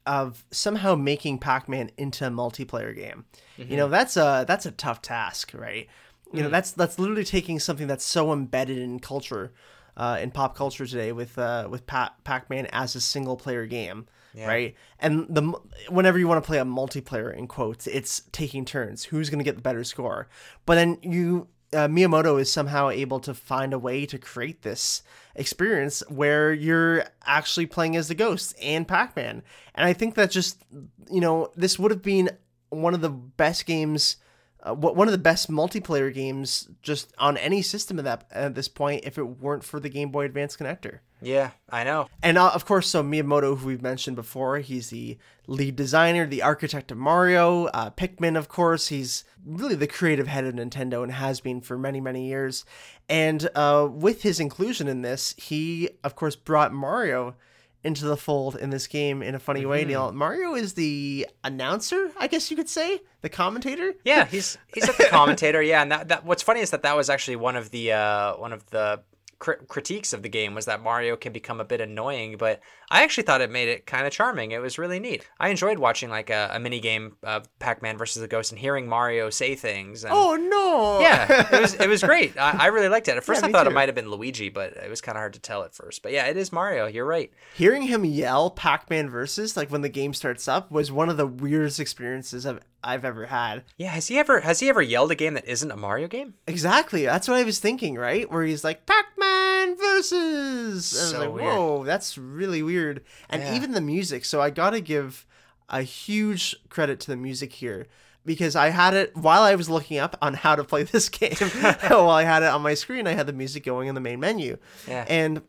of somehow making Pac-Man into a multiplayer game. You know, that's a that's a tough task, right? You know, that's that's literally taking something that's so embedded in culture, uh, in pop culture today with uh, with pa- Pac-Man as a single player game, right? And the whenever you want to play a multiplayer in quotes, it's taking turns. Who's going to get the better score? But then you uh, Miyamoto is somehow able to find a way to create this experience where you're actually playing as the ghost and Pac-Man. And I think that just, you know, this would have been one of the best games, uh, one of the best multiplayer games just on any system at that at this point if it weren't for the Game Boy Advance connector. Yeah, I know. And uh, of course, so Miyamoto, who we've mentioned before, he's the lead designer, the architect of Mario. Uh, Pikmin, of course, he's really the creative head of Nintendo and has been for many, many years. And uh, with his inclusion in this, he, of course, brought Mario into the fold in this game in a funny way. Neil, Mario is the announcer, I guess you could say, the commentator. Yeah, he's he's like the commentator. Yeah, and that, that what's funny is that that was actually one of the uh, one of the cri- critiques of the game was that Mario can become a bit annoying, but I actually thought it made it kind of charming. It was really neat. I enjoyed watching like a, a mini game of Pac-Man versus the Ghost and hearing Mario say things. And, Oh no! yeah, it was it was great. I, I really liked it. At first, Yeah, I thought it might have been Luigi, but it was kind of hard to tell at first. But yeah, it is Mario. You're right. hearing him yell Pac-Man versus like when the game starts up was one of the weirdest experiences I've I've ever had. Yeah, has he ever has he ever yelled a game that isn't a Mario game? Exactly. That's what I was thinking, right? Where he's like Pac-Man versus. And I was So like, weird. whoa, that's really weird. And Yeah. even the music. So I gotta give a huge credit to the music here. Because I had it while I was looking up on how to play this game. while I had it on my screen, I had the music going in the main menu. Yeah. And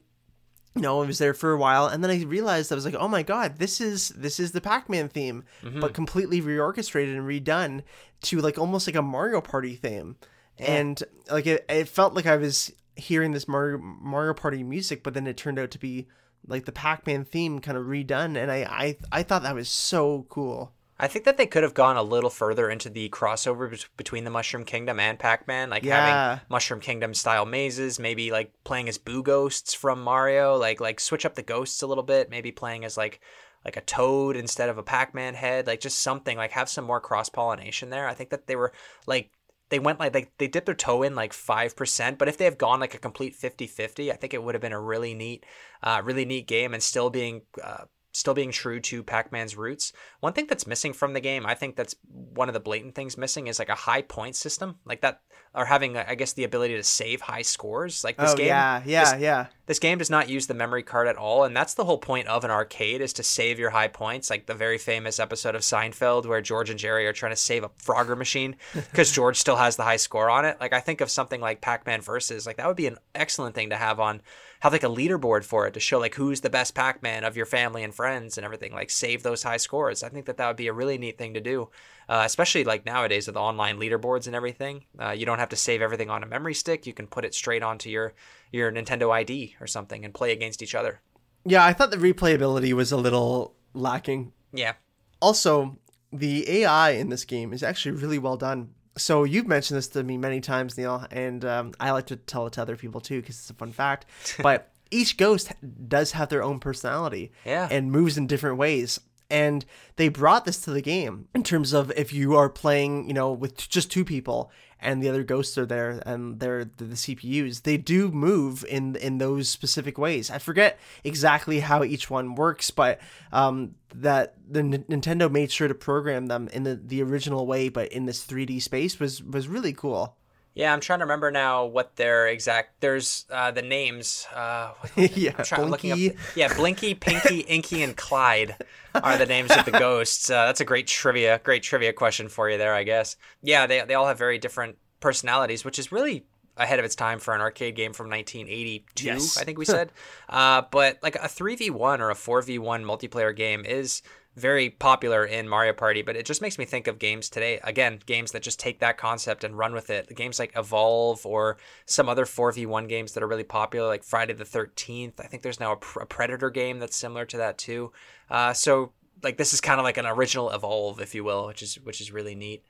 you know, I was there for a while, and then I realized I was like, "Oh my god, this is this is the Pac-Man theme, mm-hmm. but completely reorchestrated and redone to like almost like a Mario Party theme." And like it, it felt like I was hearing this Mario Mario Party music, but then it turned out to be like the Pac-Man theme kind of redone, and I I I thought that was so cool. I think that they could have gone a little further into the crossover bet- between the Mushroom Kingdom and Pac-Man, like Yeah. having Mushroom Kingdom style mazes, maybe like playing as Boo Ghosts from Mario, like like switch up the ghosts a little bit, maybe playing as like like a Toad instead of a Pac-Man head, like just something like have some more cross pollination there. I think that they were like they went like they, they dipped their toe in like 5% but if they have gone like a complete 50-50 i think it would have been a really neat uh, really neat game and still being uh, still being true to pac-man's roots one thing that's missing from the game i think that's one of the blatant things missing is like a high point system like that or having i guess the ability to save high scores like this oh game yeah, yeah, this- yeah. this game does not use the memory card at all, and that's the whole point of an arcade is to save your high points. Like the very famous episode of Seinfeld where George and Jerry are trying to save a Frogger machine because George still has the high score on it. Like I think of something like Pac-Man versus, like that would be an excellent thing to have on have like a leaderboard for it to show like who's the best Pac-Man of your family and friends and everything. Like save those high scores. I think that that would be a really neat thing to do, uh, especially like nowadays with online leaderboards and everything. Uh, you don't have to save everything on a memory stick. You can put it straight onto your your Nintendo ID or something and play against each other. Yeah, I thought the replayability was a little lacking Yeah. also the AI in this game is actually really well done. So you've mentioned this to me many times, Neil, and um, I like to tell it to other people too because it's a fun fact. But each ghost does have their own personality, Yeah. and moves in different ways. And they brought this to the game in terms of if you are playing, you know, with just two people and the other ghosts are there and they're the, the CPUs, they do move in in those specific ways. I forget exactly how each one works, but um, that the N- Nintendo made sure to program them in the, the original way, but in this 3D space was was really cool. Yeah, I'm trying to remember now what their exact. There's uh, the names. Uh, yeah, I'm trying, looking up. Blinky. Yeah, Blinky, Pinky, Inky, and Clyde are the names of the ghosts. Uh, that's a great trivia, great trivia question for you there, I guess. Yeah, they they all have very different personalities, which is really ahead of its time for an arcade game from 1982. Yes. I think we said. uh, but like a 3v1 or a 4v1 multiplayer game is very popular in Mario Party, but it just makes me think of games today. Again, games that just take that concept and run with it. Games like Evolve or some other 4v1 games that are really popular, like Friday the 13th. I think there's now a, a Predator game that's similar to that too. Uh, so like this is kind of like an original Evolve, if you will, which is which is really neat.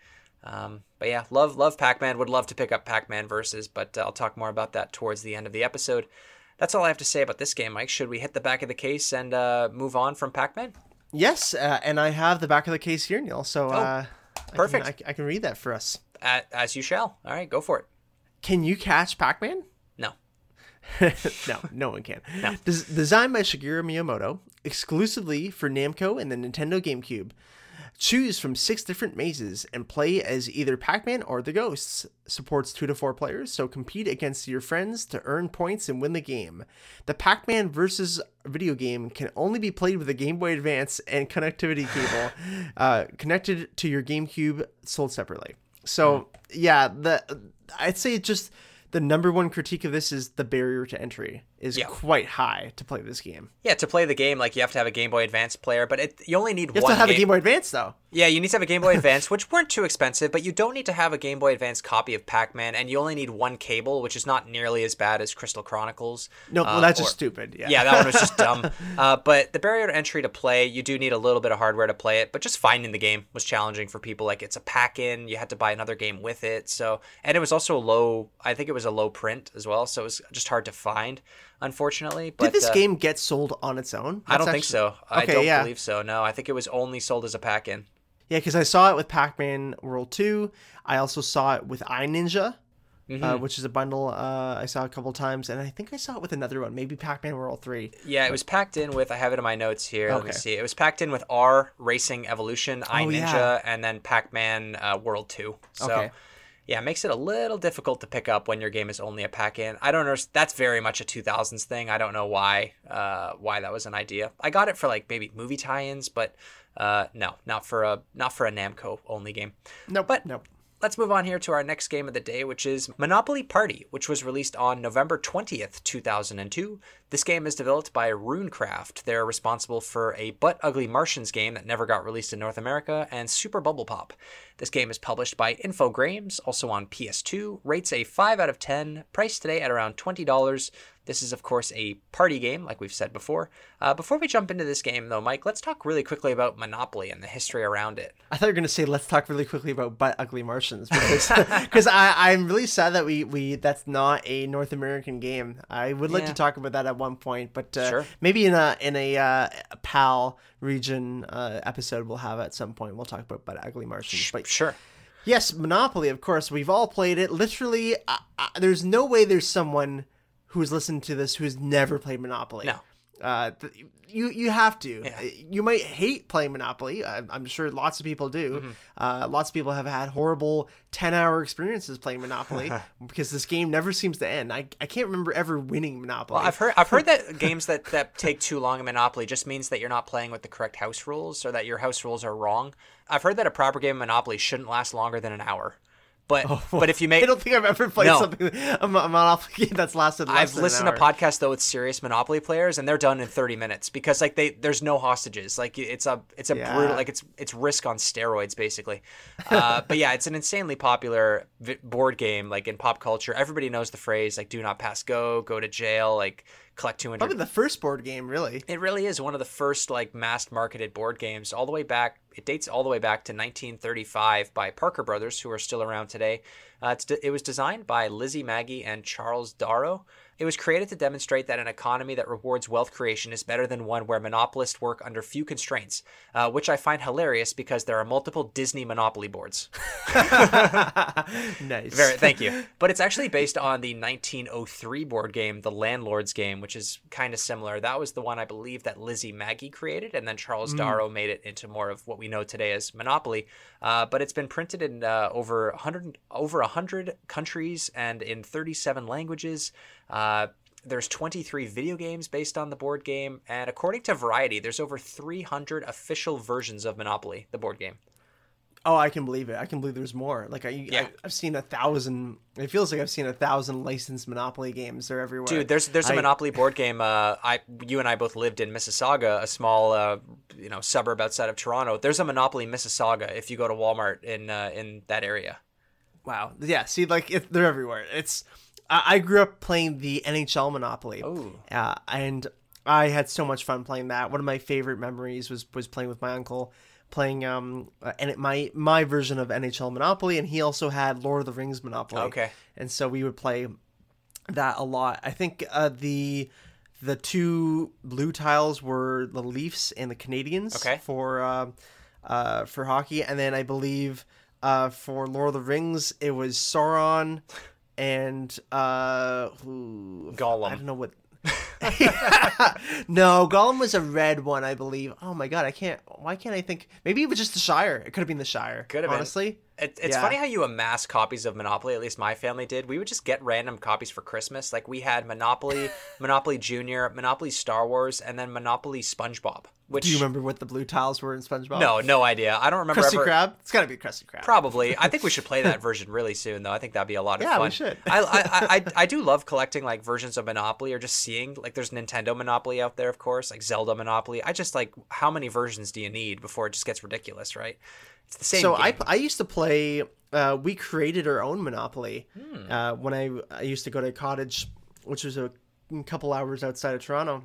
Um, but yeah, love love Pac-Man. Would love to pick up Pac-Man versus, but uh, I'll talk more about that towards the end of the episode. That's all I have to say about this game, Mike. Should we hit the back of the case and uh, move on from Pac-Man? Yes, uh, and I have the back of the case here, Neil. So uh, I perfect. can- I, I can read that for us. Uh, as you shall. All right, go for it. Can you catch Pac-Man? No. no, no one can. Des- designed by Shigeru Miyamoto, exclusively for Namco and the Nintendo GameCube. Choose from six different mazes and play as either Pac-Man or the Ghosts. Supports two to four players, so compete against your friends to earn points and win the game. The Pac-Man versus video game can only be played with a Game Boy Advance and connectivity cable uh, connected to your GameCube, sold separately. So yeah, the I'd say just the number one critique of this is the barrier to entry is Yeah. quite high to play this game. Yeah, to play the game, like you have to have a Game Boy Advance player, but it, you only need You have one. to have game- a Game Boy Advance though. Yeah, you need to have a Game Boy Advance, which weren't too expensive, but you don't need to have a Game Boy Advance copy of Pac-Man, and you only need one cable, which is not nearly as bad as Crystal Chronicles. No, well, Uh, that's or- just stupid. Yeah. Yeah, that one was just dumb. Uh, but the barrier to entry to play, you do need a little bit of hardware to play it. But just finding the game was challenging for people. Like it's a pack-in, you had to buy another game with it. So, and it was also low. I think it was a low print as well, so it was just hard to find, unfortunately. But Did this uh, game get sold on its own? I don't That's think actually- so. I Okay, don't yeah. believe so. No, I think it was only sold as a pack-in. Yeah, because I saw it with Pac-Man World Two. I also saw it with iNinja, Mm-hmm. uh, which is a bundle uh, I saw a couple times, and I think I saw it with another one, maybe Pac-Man World Three. Yeah, it was packed in with. I have it in my notes here. Let me see. It was packed in with R Racing Evolution, I Oh, Ninja, yeah. and then Pac-Man uh, World Two. So, Okay. Yeah, it makes it a little difficult to pick up when your game is only a pack-in. I don't know. That's very much a 2000s thing. I don't know why. Uh, why that was an idea. I got it for like maybe movie tie-ins, but uh, no, not for a not for a Namco only game. Nope. But- nope. Let's move on here to our next game of the day, which is Monopoly Party, which was released on November 20th, 2002. This game is developed by Runecraft. They're responsible for a Butt Ugly Martians game that never got released in North America and Super Bubble Pop. This game is published by Infogrames, also on PS2, rates a 5 out of 10, priced today at around $20. This is, of course, a party game, like we've said before. Uh, before we jump into this game, though, Mike, let's talk really quickly about Monopoly and the history around it. I thought you were gonna say let's talk really quickly about butt ugly Martians because I'm really sad that we we that's not a North American game. I would like Yeah. to talk about that at one point, but uh, Sure. maybe in a in a uh, PAL region uh, episode we'll have at some point. We'll talk about butt ugly Martians. But Sure. yes, Monopoly. Of course, we've all played it. Literally, uh, uh, there's no way there's someone who's listened to this who's never played Monopoly. No. Uh, th- you you have to. Yeah. You might hate playing Monopoly. I, I'm sure lots of people do. Mm-hmm. Uh, lots of people have had horrible 10 hour experiences playing Monopoly because this game never seems to end. I, I can't remember ever winning Monopoly. Well, I've heard I've heard that games that, that take too long in Monopoly just means that you're not playing with the correct house rules or that your house rules are wrong. I've heard that a proper game of Monopoly shouldn't last longer than an hour. But but if you make, I don't think I've ever played No. something a Mo- Monopoly game that's lasted. I've listened to podcasts though with serious Monopoly players and they're done in 30 minutes because like they there's no hostages. Like it's a it's a Yeah. brutal like it's it's risk on steroids basically. Uh, but yeah, it's an insanely popular board game like in pop culture. Everybody knows the phrase like do not pass go, go to jail, like collect 200 Probably the first board game, really. it really is one of the first like mass marketed board games all the way back it dates all the way back to 1935 by parker brothers who are still around today. Uh, it's de- it was designed by lizzie magie and charles darrow it was created to demonstrate that an economy that rewards wealth creation is better than one where monopolists work under few constraints, uh, which I find hilarious because there are multiple Disney Monopoly boards. nice. Very, thank you. But it's actually based on the 1903 board game, The Landlord's Game, which is kind of similar. That was the one I believe that Lizzie Magie created, and then Charles Darrow made it into more of what we know today as Monopoly. Uh, but it's been printed in uh, over 100 over 100 countries and in 37 languages. Uh, there's 23 video games based on the board game, and according to Variety, there's over 300 official versions of Monopoly, the board game. Oh, I can believe it. I can believe there's more. Like I, Yeah. I I've seen a thousand. It feels like I've seen a thousand licensed Monopoly games. They're everywhere. Dude, there's there's a I- Monopoly board game. Uh, I you and I both lived in Mississauga, a small uh, you know suburb outside of Toronto. There's a Monopoly Mississauga if you go to Walmart in uh, in that area. Wow. Yeah. See, like it, they're everywhere. It's. I, I grew up playing the NHL Monopoly. Ooh. Uh, and I had so much fun playing that. One of my favorite memories was was playing with my uncle, playing um uh, and it, my my version of NHL Monopoly, and he also had Lord of the Rings Monopoly. Okay. And so we would play that a lot. I think uh, the the two blue tiles were the Leafs and the Canadiens Okay. for uh, uh, for hockey, and then I believe uh, for Lord of the Rings it was Sauron and uh, who Gollum. I don't know what. no, Gollum was a red one, I believe. Oh my god, I can't. Why can't I think? Maybe it was just the Shire. It could have been the Shire. Could have been. It, it's Yeah. funny how you amass copies of Monopoly. At least my family did. We would just get random copies for Christmas. Like we had Monopoly, Monopoly Junior, Monopoly Star Wars, and then Monopoly SpongeBob. Which Do you remember what the blue tiles were in SpongeBob? no, no idea. I don't remember Krusty ever. Krab. It's got to be Krusty Krab. Probably. I think we should play that version really soon, though. I think that'd be a lot of Yeah, fun. we should. I, I, I, I- I do love collecting like versions of Monopoly or just seeing like there's Nintendo Monopoly out there, of course, like Zelda Monopoly. I just like how many versions do you need before it just gets ridiculous, right? It's the same. so game. I, I used to play. Uh, we created our own Monopoly Hmm. uh, when I I used to go to a cottage, which was a couple hours outside of Toronto,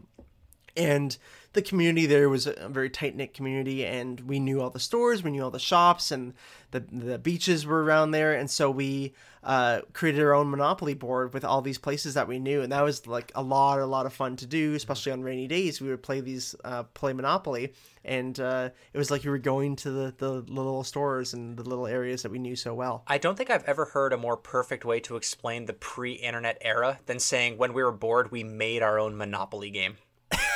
and the community there was a very tight knit community, and we knew all the stores, we knew all the shops, and the the beaches were around there, and so we uh, created our own Monopoly board with all these places that we knew, and that was like a lot a lot of fun to do, especially on rainy days. We would play these uh, play Monopoly, and uh, it was like you were going to the, the little stores and the little areas that we knew so well. I don't think I've ever heard a more perfect way to explain the pre-internet era than saying when we were bored, we made our own Monopoly game.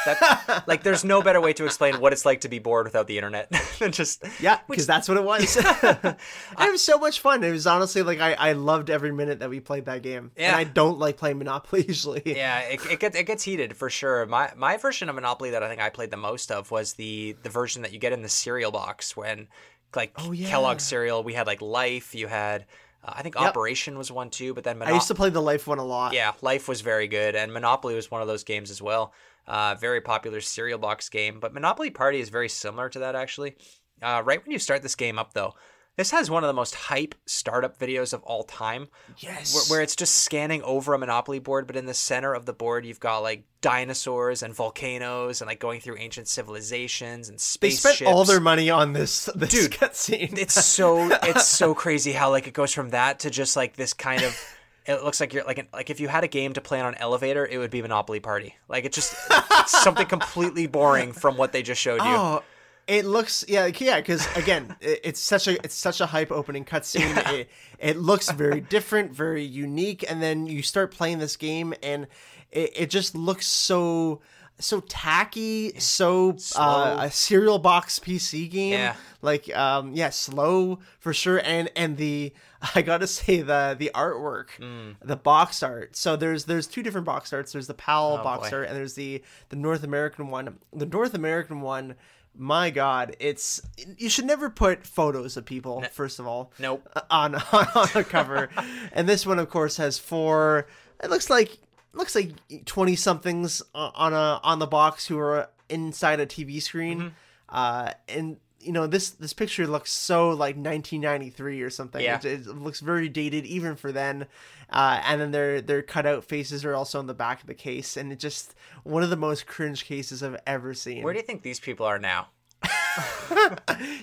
That, like, there's no better way to explain what it's like to be bored without the internet than just Yeah, because that's what it was. it was so much fun. It was honestly like I, I loved every minute that we played that game. Yeah. And I don't like playing Monopoly usually. Yeah, it, it gets it gets heated for sure. My my version of Monopoly that I think I played the most of was the the version that you get in the cereal box when like Oh, yeah. Kellogg's cereal. We had like Life. You had uh, I think Yep. Operation was one too. But then I used to play the Life one a lot. yeah, Life was very good, and Monopoly was one of those games as well. Uh, very popular cereal box game, but Monopoly Party is very similar to that actually. Uh, right when you start this game up though. This has one of the most hype startup videos of all time Yes. where, where it's just scanning over a monopoly board but in the center of the board you've got like dinosaurs and volcanoes and like going through ancient civilizations and they spent all their money on this this Dude, cutscene. it's so it's so crazy how like it goes from that to just like this kind of it looks like you're like an, like if you had a game to play on an elevator it would be monopoly party. Like it's just something completely boring from what they just showed you. Oh, it looks yeah like, yeah because again it, it's such a it's such a hype opening cutscene. It it looks very different, very unique, and then you start playing this game and it, it just looks so so tacky, so uh, a cereal box PC game. Yeah. Like um yeah, slow for sure, and and the I gotta say the the artwork, Mm. the box art. So there's there's two different box arts. There's the PAL box Oh, boy. art and there's the the North American one. The North American one, my God, it's you should never put photos of people. First of all, Nope. on on, on a cover, and this one, of course, has four. It looks like looks like twenty somethings on a on the box who are inside a TV screen, Mm-hmm. uh, and you know this this picture looks so like 1993 or something. Yeah. It, it looks very dated even for then. Uh, and then their their cutout faces are also on the back of the case, and it just one of the most cringe cases I've ever seen. Where do you think these people are now?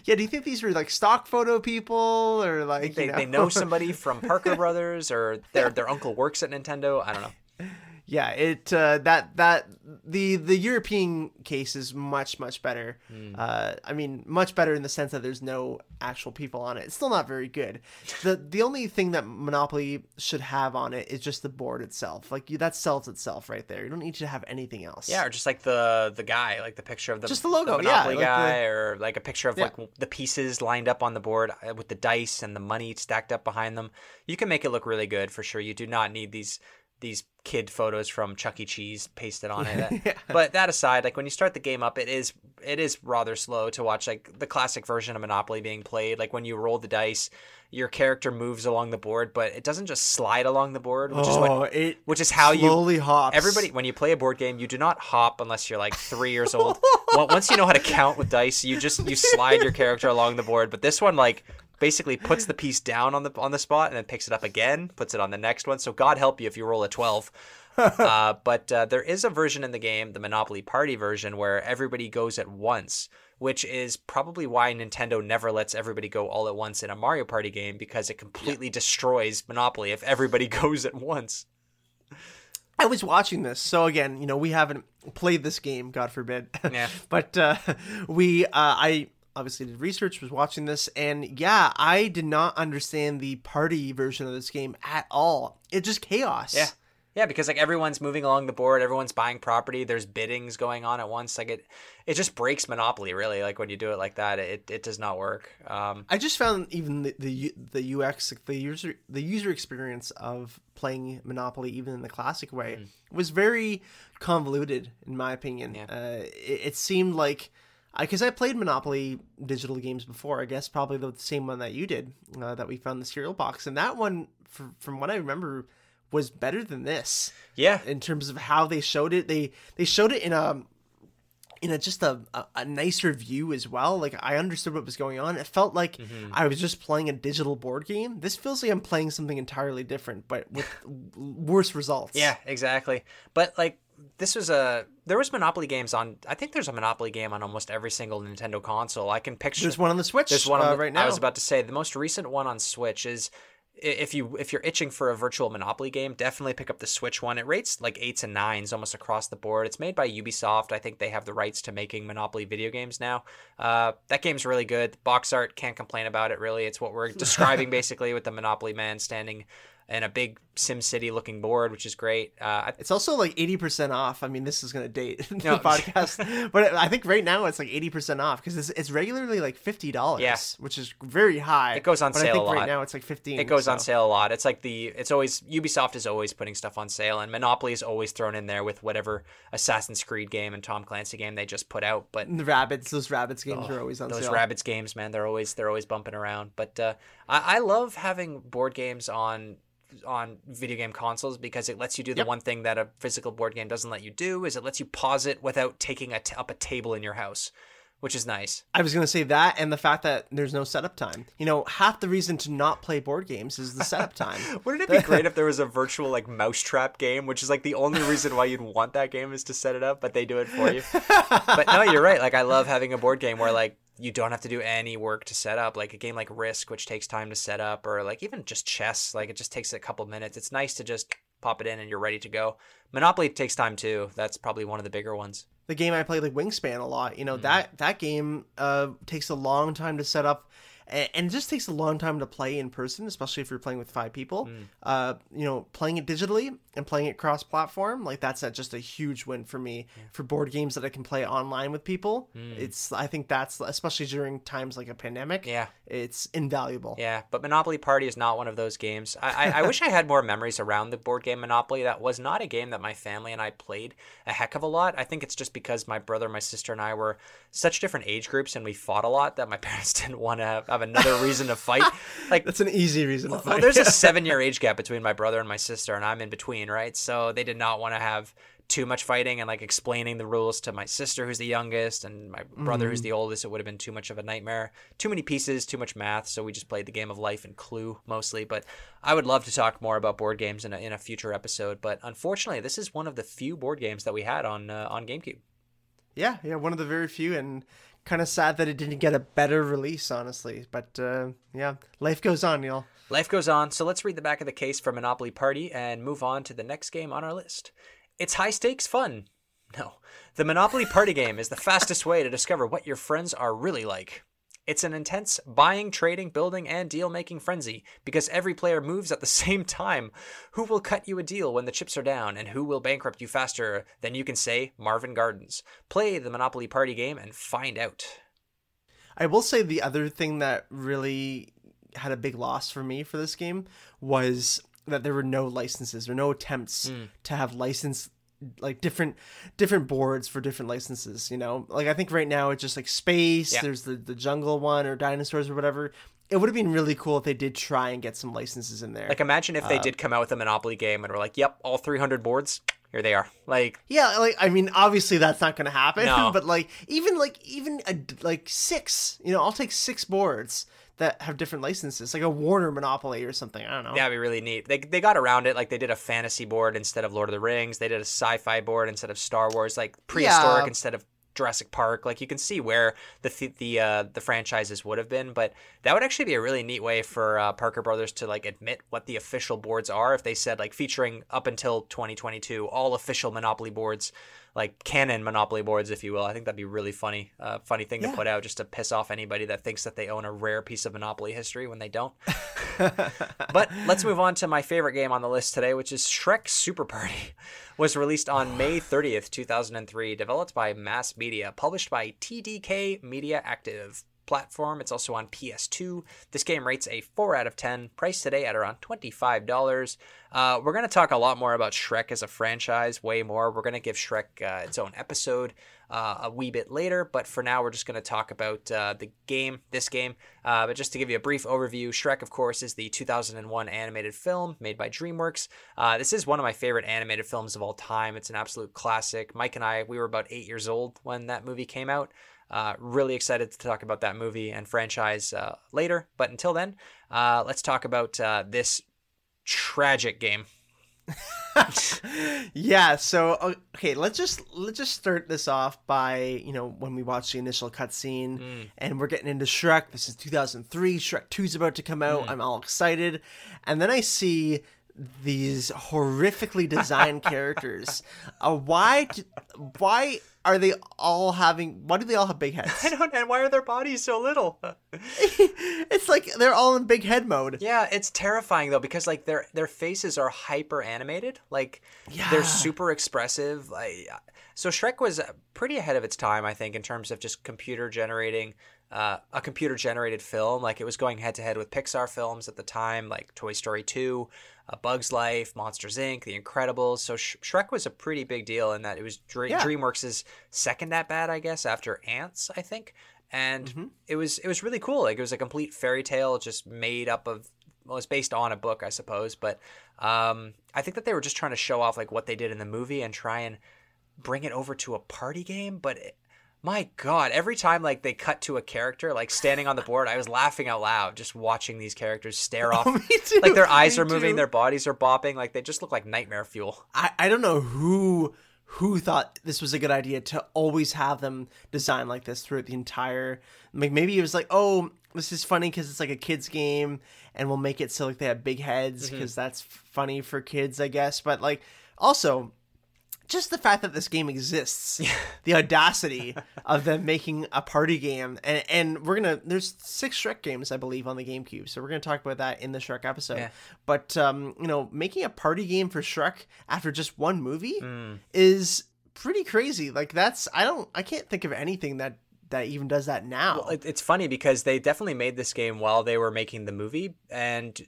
yeah, do you think these were like stock photo people or like They, you know? they know somebody from Parker Brothers or their their uncle works at Nintendo. I don't know. Yeah, it uh, that that the the European case is much much better. Hmm. Uh, I mean, much better in the sense that there's no actual people on it. It's still not very good. the The only thing that Monopoly should have on it is just the board itself. Like you, that sells itself right there. You don't need to have anything else. Yeah, or just like the the guy, like the picture of the Just the logo, the yeah, Monopoly like guy, the- or like a picture of Yeah. like the pieces lined up on the board uh, with the dice and the money stacked up behind them. You can make it look really good for sure. You do not need these these kid photos from Chuck E. Cheese pasted on it. Yeah. But that aside, like when you start the game up, it is it is rather slow to watch like the classic version of Monopoly being played. Like when you roll the dice, your character moves along the board, but it doesn't just slide along the board, which is Oh, what it which is how you slowly hops. Everybody, when you play a board game, you do not hop unless you're like three years old. Well, Once you know how to count with dice, you just you slide your character along the board. But this one, like, basically puts the piece down on the on the spot and then picks it up again, puts it on the next one. So God help you if you roll a twelve. uh, but uh, there is a version in the game, the Monopoly Party version, where everybody goes at once, which is probably why Nintendo never lets everybody go all at once in a Mario Party game because it completely destroys Monopoly if everybody goes at once. I was watching this, so again, you know, we haven't played this game, God forbid. Yeah. but uh, we, uh, I obviously did research, was watching this, and yeah, I did not understand the party version of this game at all. It's just chaos. Yeah. Yeah, because like everyone's moving along the board, everyone's buying property, there's biddings going on at once. Like it it just breaks monopoly really. Like when you do it like that, it, it does not work. Um I just found even the, the the UX, the user the user experience of playing Monopoly, even in the classic way, was very convoluted, in my opinion. Yeah. Uh, it, it seemed like because I, played Monopoly digital games before, I guess probably the same one that you did, uh, that we found the cereal box, and that one, for, from what I remember, was better than this yeah. in terms of how they showed it. They they showed it in a in a just a, a, nicer view as well. Like I understood what was going on. It felt like Mm-hmm. I was just playing a digital board game. This feels like I'm playing something entirely different, but with worse results. Yeah, exactly. But like this was a there was Monopoly games on I think there's a Monopoly game on almost every single Nintendo console. I can picture There's one on the Switch. There's one on uh, the, right now. I was about to say the most recent one on Switch is if you if you're itching for a virtual Monopoly game, definitely pick up the Switch one. It rates like eights and nines almost across the board. It's made by Ubisoft. I think they have the rights to making Monopoly video games now. Uh, that game's really good. Box art can't complain about it. Really, it's what we're describing basically with the Monopoly man standing in a big Sim City looking board, which is great. Uh, It's also like 80% off. I mean, this is going to date the No. podcast, but I think right now it's like 80% off because it's, it's regularly like $50, Yeah. which is very high. It goes on but sale I think a right lot. now it's like 15 It goes on sale a lot. It's like the it's always Ubisoft is always putting stuff on sale, and Monopoly is always thrown in there with whatever Assassin's Creed game and Tom Clancy game they just put out. But The Rabbids, those Rabbids games are always on those sale. Rabbids games, man, they're always they're always bumping around. But uh, I, I love having board games on on video game consoles because it lets you do the Yep. one thing that a physical board game doesn't let you do is it lets you pause it without taking a t- up a table in your house, which is nice. I was going to say that and the fact that there's no setup time. You know, half the reason to not play board games is the setup time. Wouldn't it be great if there was a virtual like mousetrap game, which is like the only reason why you'd want that game is to set it up, but they do it for you. but no, you're right. Like I love having a board game where like you don't have to do any work to set up. Like a game like Risk, which takes time to set up, or like even just chess, like it just takes a couple minutes. It's nice to just pop it in and you're ready to go. Monopoly takes time too. That's probably one of the bigger ones. the game I play, like Wingspan, a lot. You know Mm-hmm. that that game uh, takes a long time to set up, and it just takes a long time to play in person, especially if you're playing with five people. Mm. Uh, you know, playing it digitally and playing it cross-platform, like that's a, just a huge win for me for board games that I can play online with people. It's I think that's especially during times like a pandemic. Mm. Yeah. it's invaluable. Yeah, but Monopoly Party is not one of those games. I, I, I wish I had more memories around the board game Monopoly. That was not a game that my family and I played a heck of a lot. I think it's just because my brother, my sister, and I were such different age groups and we fought a lot that my parents didn't want to have, another reason to fight. Like, That's an easy reason to well, fight. there's a seven year age gap between my brother and my sister, and I'm in between, right? So they did not want to have too much fighting and like explaining the rules to my sister who's the youngest and my brother who's the oldest it would have been too much of a nightmare too many pieces too much math so we just played the game of life and clue mostly but i would love to talk more about board games in a, in a future episode but unfortunately this is one of the few board games that we had on uh, on gamecube Yeah, yeah, one of the very few, and kind of sad that it didn't get a better release, honestly. But uh, yeah, life goes on, y'all. Life goes on, so let's read the back of the case for Monopoly Party and move on to the next game on our list. It's high stakes fun. No. The Monopoly Party game is the fastest way to discover what your friends are really like. It's an intense buying, trading, building, and deal making frenzy because every player moves at the same time. Who will cut you a deal when the chips are down, and who will bankrupt you faster than you can say Marvin Gardens? Play the Monopoly Party game and find out. I will say the other thing that really had a big loss for me for this game was that there were no licenses or no attempts hmm. to have license like different different boards for different licenses you know like i think right now it's just like space Yeah. there's the the jungle one or dinosaurs or whatever it would have been really cool if they did try and get some licenses in there Like, imagine if they um, did come out with a Monopoly game and were like, yep, all 300 boards, here they are. Like, Yeah, like I mean, obviously that's not to happen. No. But like, even like even a, like six, you know, I'll take six boards that have different licenses, like a Warner Monopoly or something. I don't know. That'd be really neat. They, they got around it. Like they did a fantasy board instead of Lord of the Rings. They did a sci-fi board instead of Star Wars. Like prehistoric Yeah. instead of Jurassic Park. Like you can see where the th- the uh, the franchises would have been. But that would actually be a really neat way for uh, Parker Brothers to like admit what the official boards are. If they said like featuring up until 2022 all official Monopoly boards, like canon Monopoly boards, if you will. I think that'd be really funny. Uh, funny thing to put out just to piss off anybody that thinks that they own a rare piece of Monopoly history when they don't. But let's move on to my favorite game on the list today, which is Shrek Super Party. Was released on May 30th, 2003, developed by Mass Media, published by TDK Mediactive platform. It's also on PS2. This game rates a 4 out of 10, priced today at around $25. Uh, we're going to talk a lot more about Shrek as a franchise, way more. We're going to give Shrek uh, its own episode uh, a wee bit later, but for now, we're just going to talk about uh, the game, this game. Uh, but just to give you a brief overview, Shrek, of course, is the 2001 animated film made by DreamWorks. Uh, this is one of my favorite animated films of all time. It's an absolute classic. Mike and I, we were about eight years old when that movie came out. Uh, really excited to talk about that movie and franchise uh, later. But until then, uh, let's talk about uh, this tragic game. yeah so uh, okay let's just let's just start this off by you know when we watch the initial cutscene and we're getting into shrek. This is 2003 shrek 2 is about to come out. I'm all excited. And then i see these horrifically designed characters uh, why d- why are they all having why do they all have big heads I don't, and why are their bodies so little? it's like they're all in big head mode Yeah, it's terrifying though because like their their faces are hyper animated. Like Yeah. they're super expressive. Like so Shrek was pretty ahead of its time, I think, in terms of just computer generating uh, a computer generated film. Like it was going head to head with Pixar films at the time, like Toy Story 2, uh, Bugs Life, Monsters Inc., The Incredibles. So Sh- Shrek was a pretty big deal in that it was Dre- Yeah. DreamWorks' second at bat, I guess, after Antz, I think. And it was it was really cool. Like it was a complete fairy tale, just made up of well, it's based on a book, I suppose. But um, I think that they were just trying to show off like what they did in the movie and try and bring it over to a party game. But it, my God, every time like they cut to a character like standing on the board, I was laughing out loud just watching these characters stare oh, off. me too, Like their eyes are moving, too. their bodies are bopping, like they just look like nightmare fuel. I, I don't know who who thought this was a good idea to always have them design like this throughout the entire like maybe it was like oh this is funny because it's like a kids game and we'll make it so like they have big heads mm-hmm. because that's funny for kids i guess but like also just the fact that this game exists the audacity of them making a party game and, and we're gonna there's six shrek games i believe on the gamecube so we're gonna talk about that in the shrek episode Yeah. but um you know making a party game for shrek after just one movie Hmm. is pretty crazy like that's i don't i can't think of anything that that even does that now Well, it, it's funny because they definitely made this game while they were making the movie, and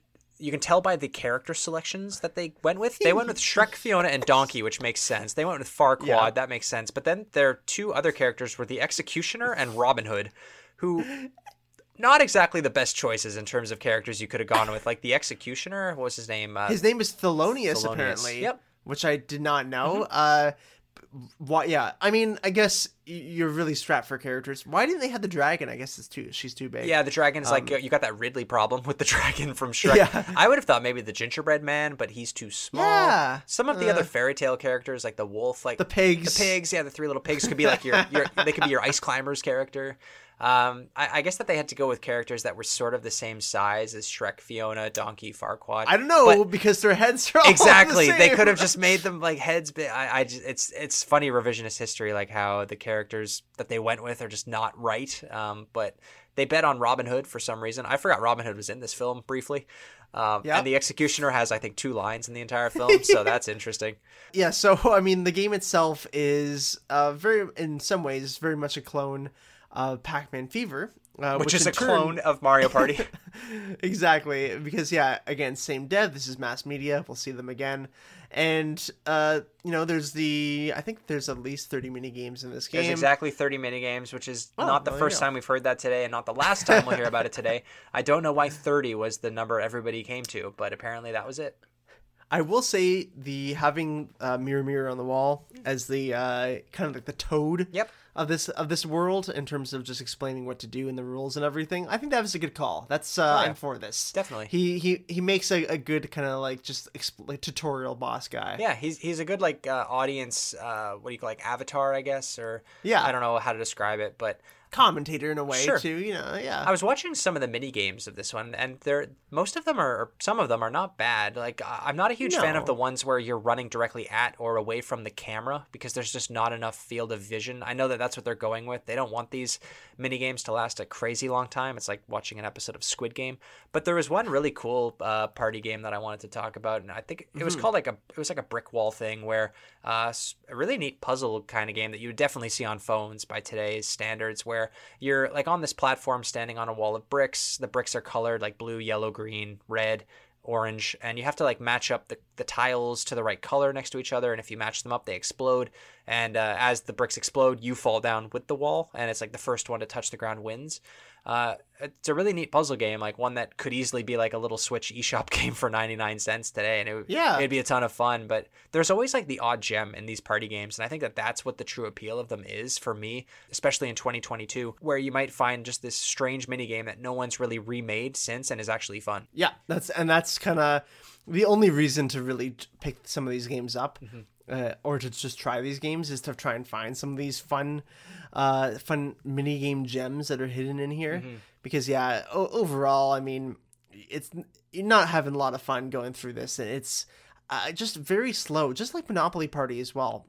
you can tell by the character selections that they went with. They went with Shrek, Fiona, and Donkey, which makes sense. They went with Farquaad, Yeah. that makes sense. But then their two other characters were the Executioner and Robin Hood, who not exactly the best choices in terms of characters you could have gone with. Like the Executioner, what was his name? Uh, his name is Thelonious, Thelonious. apparently Yep. which I did not know. Uh, why? Yeah, I mean, I guess you're really strapped for characters. Why didn't they have the dragon? I guess it's too. She's too big. Yeah, the dragon's like you got that Ridley problem with the dragon from Shrek. Yeah. I would have thought maybe the gingerbread man, but he's too small. Yeah, Some of the uh, other fairy tale characters, like the wolf, like the pigs. the pigs, yeah, the three little pigs could be like your, your they could be your ice climbers character. Um, I, I guess that they had to go with characters that were sort of the same size as Shrek, Fiona, Donkey, Farquaad. I don't know But- because their heads are all exactly. The they could have just made them like heads but I, I just, it's it's funny revisionist history like how the characters that they went with are just not right. Um but they bet on robin hood for some reason. I forgot robin hood was in this film briefly. Um, Yep. and the executioner has i think two lines in the entire film so that's interesting. Yeah, so I mean, the game itself is uh, very, in some ways, very much a clone of Pac-Man Fever, uh, which, is a turn- clone of mario party exactly, because yeah, again, same dev. This is mass media. We'll see them again, and uh, you know, there's the I think there's at least thirty mini games in this game. There's exactly 30 mini games, which is Oh, not the well, first time we've heard that today, and not the last time we'll hear about it today. I don't know why 30 was the number everybody came to, but apparently that was it. I will say the having uh, mirror mirror on the wall as the uh, kind of like the toad Yep. of this of this world in terms of just explaining what to do and the rules and everything. I think that was a good call. That's uh, Oh, yeah. I'm for this. Definitely. He he he makes a, a good kind of like just expl- like tutorial boss guy. Yeah, he's he's a good like uh, audience. Uh, what do you call like avatar, I guess, or Yeah. I don't know how to describe it, but Commentator in a way Sure. too. You know. Yeah. I was watching some of the mini games of this one, and they're most of them are, or some of them are not bad. Like I'm not a huge fan of the ones where you're running directly at or away from the camera because there's just not enough field of vision. I know that that's what they're going with. They don't want these mini games to last a crazy long time. It's like watching an episode of Squid Game. But there was one really cool uh, party game that I wanted to talk about, and I think it was called like a it was like a brick wall thing where uh, a really neat puzzle kind of game that you would definitely see on phones by today's standards, where you're like on this platform standing on a wall of bricks. The bricks are colored like blue, yellow, green, red, orange, and you have to like match up the, the tiles to the right color next to each other. And if you match them up, they explode. And uh, as the bricks explode, you fall down with the wall, and it's like the first one to touch the ground wins. Uh, it's a really neat puzzle game, like one that could easily be like a little Switch eShop game for 99 cents today, and it would Yeah. it'd be a ton of fun. But there's always like the odd gem in these party games, and I think that that's what the true appeal of them is for me, especially in 2022, where you might find just this strange mini game that no one's really remade since and is actually fun. Yeah, that's and that's kind of the only reason to really pick some of these games up, uh, or to just try these games is to try and find some of these fun, uh, fun mini game gems that are hidden in here. Because yeah, o- overall, I mean, it's you're not having a lot of fun going through this, and it's uh, just very slow, just like Monopoly Party as well.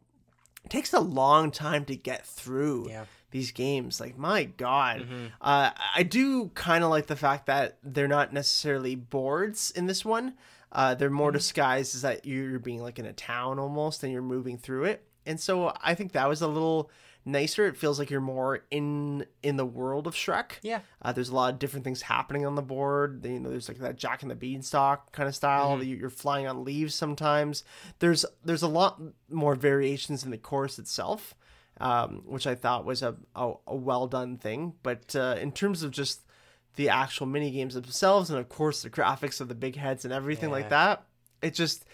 It takes a long time to get through Yeah. these games. Like my god, uh, I do kind of like the fact that they're not necessarily boards in this one. Uh, they're more disguised as that you're being like in a town almost, and you're moving through it. And so I think that was a little nicer. It feels like you're more in in the world of Shrek. Yeah. Uh, there's a lot of different things happening on the board. You know, there's like that Jack and the Beanstalk kind of style. you- You're flying on leaves sometimes. There's there's a lot more variations in the course itself, um, which I thought was a a, a well done thing. But uh, in terms of just the actual mini games themselves, and of course the graphics of the big heads and everything Yeah. like that, it just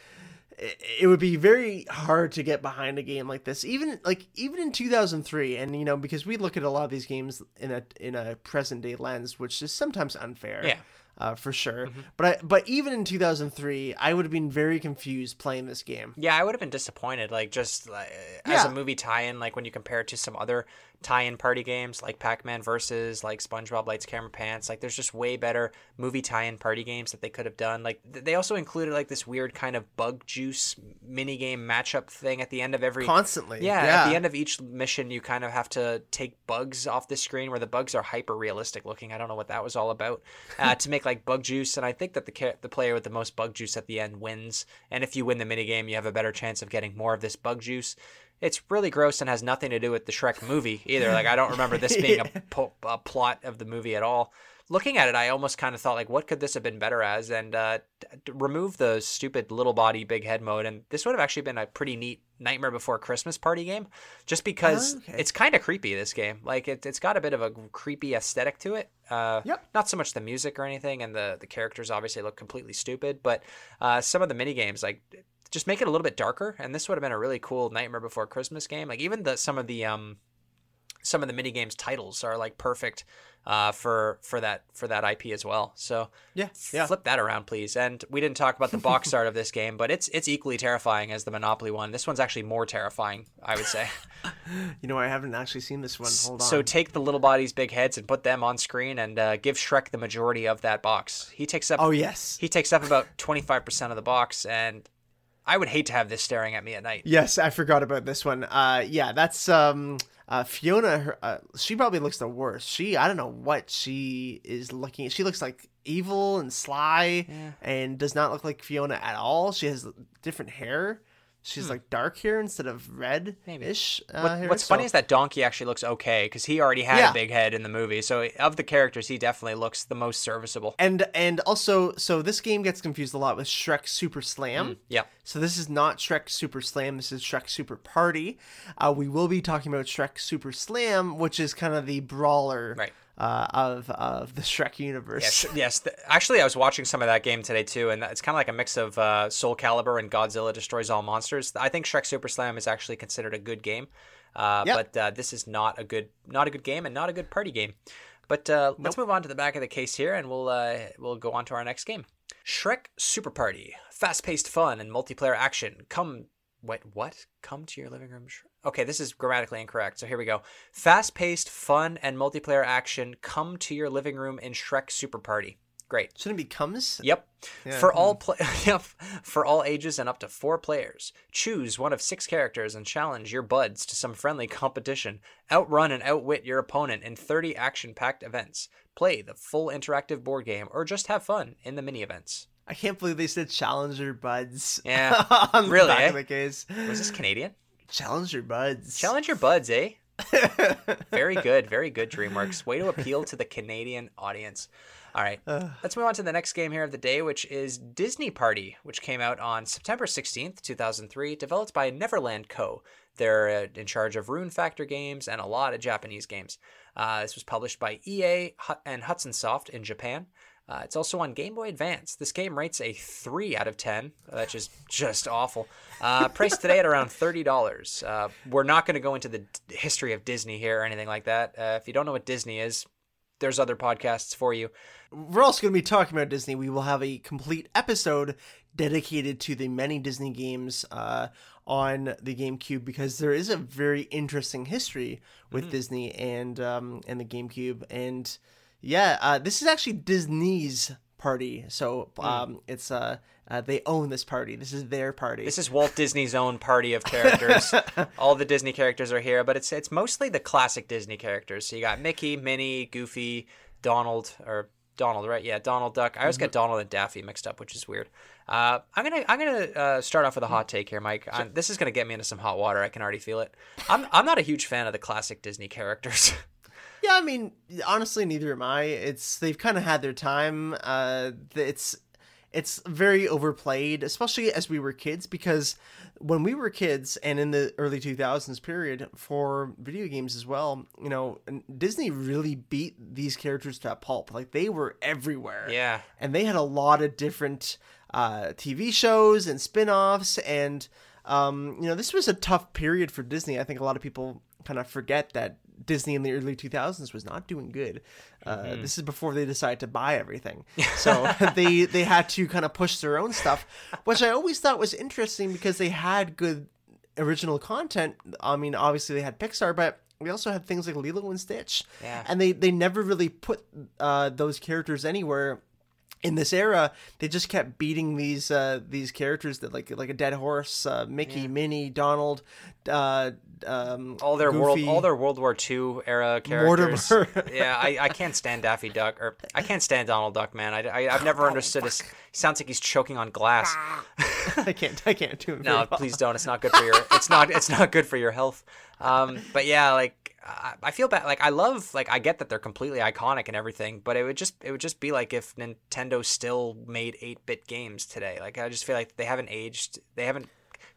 it it would be very hard to get behind a game like this even like even in 2003 and you know because we look at a lot of these games in a in a present day lens which is sometimes unfair Yeah. Uh, for sure but I, but even in 2003 i would have been very confused playing this game Yeah, I would have been disappointed. Like just like, as a movie tie-in, like when you compare it to some other tie-in party games like Pac-Man versus like SpongeBob Lights Camera Pants. Like there's just way better movie tie-in party games that they could have done. Like th- they also included like this weird kind of bug juice mini game matchup thing at the end of every. constantly yeah, at the end of each mission, you kind of have to take bugs off the screen where the bugs are hyper realistic looking. I don't know what that was all about. Uh, to make like bug juice, and I think that the the player with the most bug juice at the end wins. And if you win the minigame, you have a better chance of getting more of this bug juice. It's really gross and has nothing to do with the Shrek movie either. Like I don't remember this being a, po- a plot of the movie at all. Looking at it, I almost kind of thought like, what could this have been better as? And uh, d- remove the stupid little body, big head mode, and this would have actually been a pretty neat Nightmare Before Christmas party game, just because Okay. it's kind of creepy. This game, like it, it's got a bit of a creepy aesthetic to it. Uh, Yep. Not so much the music or anything, and the the characters obviously look completely stupid, but uh, some of the mini games, like just make it a little bit darker, and this would have been a really cool Nightmare Before Christmas game. Like even the some of the um some of the mini games titles are like perfect uh, for for that for that IP as well. So Yeah, yeah. flip that around, please. And we didn't talk about the box art of this game, but it's it's equally terrifying as the Monopoly one. This one's actually more terrifying, I would say. You know, I haven't actually seen this one. Hold on. so take the little bodies, big heads, and put them on screen, and uh, give Shrek the majority of that box. He takes up oh yes, he takes up about twenty five percent of the box, and I would hate to have this staring at me at night. yes, I forgot about this one. Uh, yeah, that's um, uh, Fiona. Her, uh, she probably looks the worst. She, I don't know what she is looking. She looks like evil and sly, and does not look like Fiona at all. She has different hair. She's like dark hair instead of red ish. Uh, Hmm. What, what's so- funny is that Donkey actually looks okay because he already had Yeah. a big head in the movie. So of the characters, he definitely looks the most serviceable. and and also so this game gets confused a lot with Shrek Super Slam. Yeah. So this is not Shrek Super Slam. This is Shrek Super Party. Uh, we will be talking about Shrek Super Slam, which is kind of the brawler Right. Uh, of of the Shrek universe. Yes, yes. Actually, I was watching some of that game today too, and it's kind of like a mix of uh, Soul Calibur and Godzilla Destroys All Monsters. I think Shrek Super Slam is actually considered a good game, uh, Yep. but uh, this is not a good, not a good game, and not a good party game. But uh, let's move on to the back of the case here, and we'll uh, we'll go on to our next game. Shrek Super Party, fast-paced fun and multiplayer action. Come, wait, what? Come to your living room. Sh- Okay, this is grammatically incorrect. So here we go. Fast-paced fun and multiplayer action. Come to your living room in Shrek Super Party. Great. Shouldn't it be comes? Yep. Yeah, For all pla yep. For all ages and up to four players. Choose one of six characters and challenge your buds to some friendly competition. Outrun and outwit your opponent in 30 action-packed events. Play the full interactive board game or just have fun in the mini events. I can't believe they said Challenger Buds. Yeah. on the Really, back eh? of the case. Was this Canadian? Challenger Buds. Challenger buds, eh? Very good, very good, DreamWorks. Way to appeal to the Canadian audience. All right, let's move on to the next game here of the day, which is Disney Party, which came out on September 16th, 2003, developed by Neverland Co. They're uh, in charge of Rune Factory games and a lot of Japanese games. Uh, this was published by EA and Hudson Soft in Japan. Uh, it's also on Game Boy Advance. This game rates a 3 out of 10, which is just awful. Uh, priced today at around $30. Uh, we're not going to go into the d- history of Disney here or anything like that. Uh, if you don't know what Disney is, there's other podcasts for you. We're also going to be talking about Disney. We will have a complete episode dedicated to the many Disney games uh, on the GameCube because there is a very interesting history with Disney and um, and the GameCube. And yeah, uh, this is actually Disney's party. So um, it's uh, uh, they own this party. This is their party. This is Walt Disney's own party of characters. All the Disney characters are here, but it's it's mostly the classic Disney characters. So you got Mickey, Minnie, Goofy, Donald, or Donald, right? Yeah, Donald Duck. I always get Donald and Daffy mixed up, which is weird. Uh, I'm gonna I'm gonna uh, start off with a hot take here, Mike. Um, this is gonna get me into some hot water. I can already feel it. I'm I'm not a huge fan of the classic Disney characters. Yeah, I mean, honestly, neither am I. It's they've kind of had their time. Uh, it's it's very overplayed, especially as we were kids, because when we were kids and in the early 2000s period for video games as well, you know, Disney really beat these characters to a pulp. Like they were everywhere. yeah. And they had a lot of different uh, TV shows and spin offs. And, um, you know, this was a tough period for Disney. I think a lot of people kind of forget that Disney in the early 2000s was not doing good. Uh, This is before they decided to buy everything, so they they had to kind of push their own stuff, which I always thought was interesting because they had good original content. I mean, obviously they had Pixar, but we also had things like Lilo and Stitch, Yeah. and they they never really put uh, those characters anywhere in this era, they just kept beating these uh, these characters that like like a dead horse, uh, Mickey, Minnie, Donald, uh, um, all their world all their World War II era characters. Mortimer. yeah, I, I can't stand Daffy Duck or I can't stand Donald Duck, man. I, I have never understood his. Sounds like he's choking on glass. I can't I can't do it. No, well. please don't. It's not good for your. It's not. It's not good for your health. Um, but yeah, like I, I feel bad. Like I love. Like I get that they're completely iconic and everything, but it would just. It would just be like if Nintendo still made eight bit games today. Like I just feel like they haven't aged. They haven't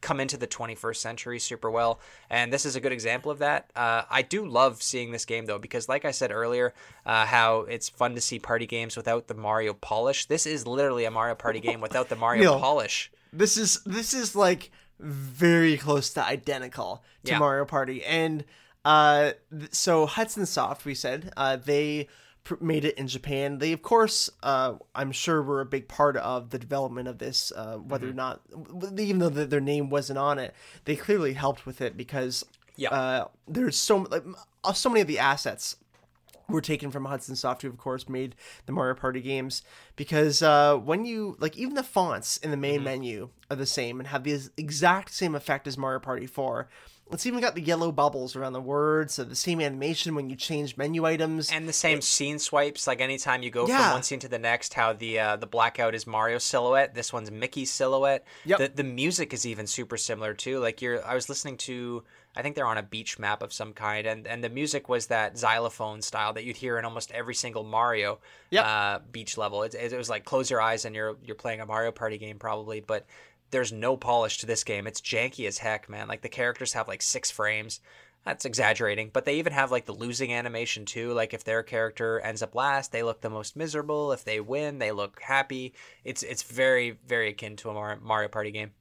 come into the 21st century super well and this is a good example of that uh, i do love seeing this game though because like i said earlier uh, how it's fun to see party games without the mario polish this is literally a mario party game without the mario Neil. polish this is this is like very close to identical to Yeah. Mario Party, and uh, so Hudson Soft, we said, uh, they made it in Japan. They, of course, uh, I'm sure were a big part of the development of this. Uh, whether Mm-hmm. or not, even though th- their name wasn't on it, they clearly helped with it because Yeah. uh, there's so like uh, so many of the assets were taken from Hudson Soft, who of course made the Mario Party games. Because uh, when you like, even the fonts in the main Mm-hmm. menu are the same and have the exact same effect as Mario Party Four. It's even got the yellow bubbles around the words, so the same animation when you change menu items. and the same scene swipes like anytime you go from one scene to the next how the uh, the blackout is mario silhouette this one's mickey silhouette Yep. the, the music is even super similar too like you're i was listening to i think they're on a beach map of some kind and and the music was that xylophone style that you'd hear in almost every single mario Yep. uh, beach level it, it was like close your eyes and you're you're playing a mario party game probably but there's no polish to this game it's janky as heck man like the characters have like six frames that's exaggerating, but they even have like the losing animation too. Like if their character ends up last, they look the most miserable. If they win, they look happy. It's it's very very akin to a Mario Party game.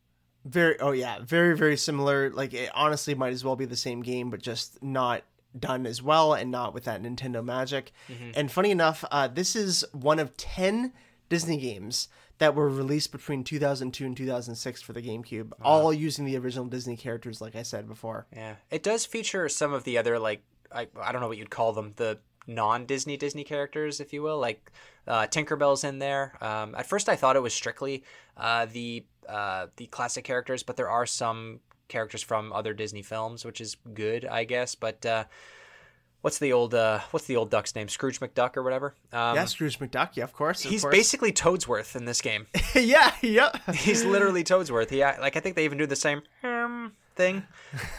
Very, oh yeah, very very similar. Like it honestly might as well be the same game, but just not done as well and not with that Nintendo magic. And funny enough, uh, this is one of ten Disney games that were released between 2002 and 2006 for the GameCube, all using the original Disney characters, like I said before. Yeah, it does feature some of the other like I I don't know what you'd call them the non Disney Disney characters, if you will. Like uh, Tinkerbell's in there. Um, at first, I thought it was strictly uh, the uh, the classic characters, but there are some characters from other Disney films, which is good, I guess. But uh, what's the old uh, what's the old duck's name? Scrooge McDuck or whatever. Um, yeah, Scrooge McDuck, yeah, of course. of He's course. basically Toadsworth in this game. yeah, yeah. He's literally Toadsworth. He like I think they even do the same um, thing.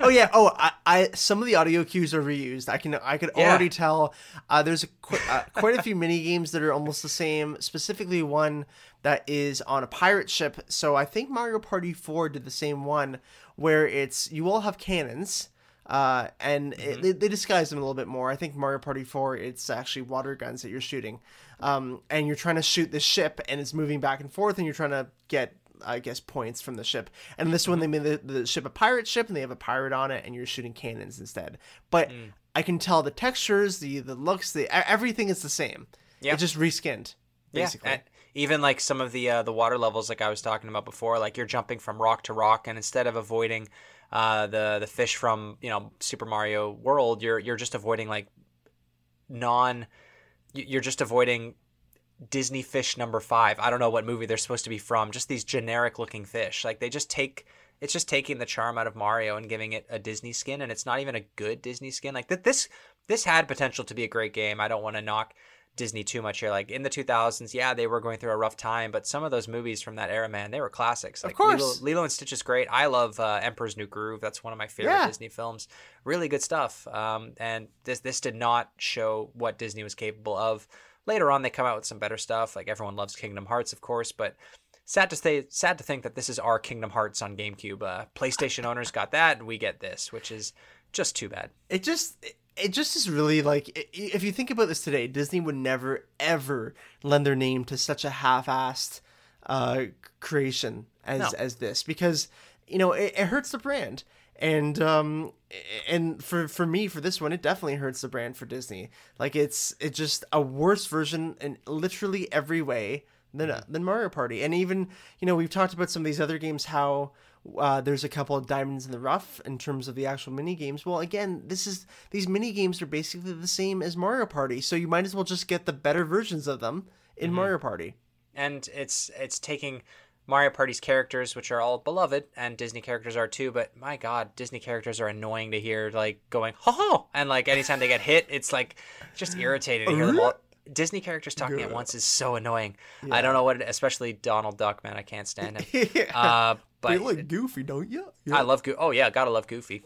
oh yeah. Oh, I, I some of the audio cues are reused. I can I could Yeah. already tell. Uh, there's a, qu- uh, quite a few mini games that are almost the same. Specifically, one that is on a pirate ship. So I think Mario Party Four did the same one, where it's you all have cannons. Uh, and it, they, they disguise them a little bit more. I think Mario Party 4, it's actually water guns that you're shooting. Um, and you're trying to shoot the ship, and it's moving back and forth, and you're trying to get I guess points from the ship. And this one they made the, the ship a pirate ship and they have a pirate on it and you're shooting cannons instead. But I can tell the textures, the the looks, the everything is the same. Yeah. It just reskinned basically. Yeah, and even like some of the uh, the water levels, like I was talking about before, like you're jumping from rock to rock, and instead of avoiding uh, the the fish from you know Super Mario World, you're you're just avoiding like non, you're just avoiding Disney fish number five. I don't know what movie they're supposed to be from. Just these generic looking fish, like they just take. It's just taking the charm out of Mario and giving it a Disney skin, and it's not even a good Disney skin. Like that, this this had potential to be a great game. I don't want to knock Disney too much here. Like in the 2000s, yeah, they were going through a rough time, but some of those movies from that era, man, they were classics. Like course. Lilo, Lilo and Stitch is great. I love uh, Emperor's New Groove. That's one of my favorite Yeah. Disney films. Really good stuff. Um, and this this did not show what Disney was capable of. Later on, they come out with some better stuff. Like everyone loves Kingdom Hearts, of course, but sad to say, sad to think that this is our Kingdom Hearts on GameCube. Uh, PlayStation owners got that, and we get this, which is just too bad. it just it just is really like if you think about this today disney would never ever lend their name to such a half-assed uh creation as No. as this because you know it, it hurts the brand. And um and for for me for this one it definitely hurts the brand for disney. Like it's it's just a worse version in literally every way than than mario party. And even you know we've talked about some of these other games how uh, there's a couple of diamonds in the rough in terms of the actual mini games. Well, again, this is these mini games are basically the same as Mario Party, so you might as well just get the better versions of them in Mario Party. and it's it's taking Mario Party's characters, which are all beloved, and Disney characters are too. But my God, Disney characters are annoying to hear, like going ho ho, and like anytime they get hit, it's like just irritating to hear them all. Disney characters talking at once is so annoying. I don't know what, it, especially Donald Duck, man, I can't stand him. Uh, but you like Goofy, don't you? I love Goofy. Oh yeah, gotta love Goofy.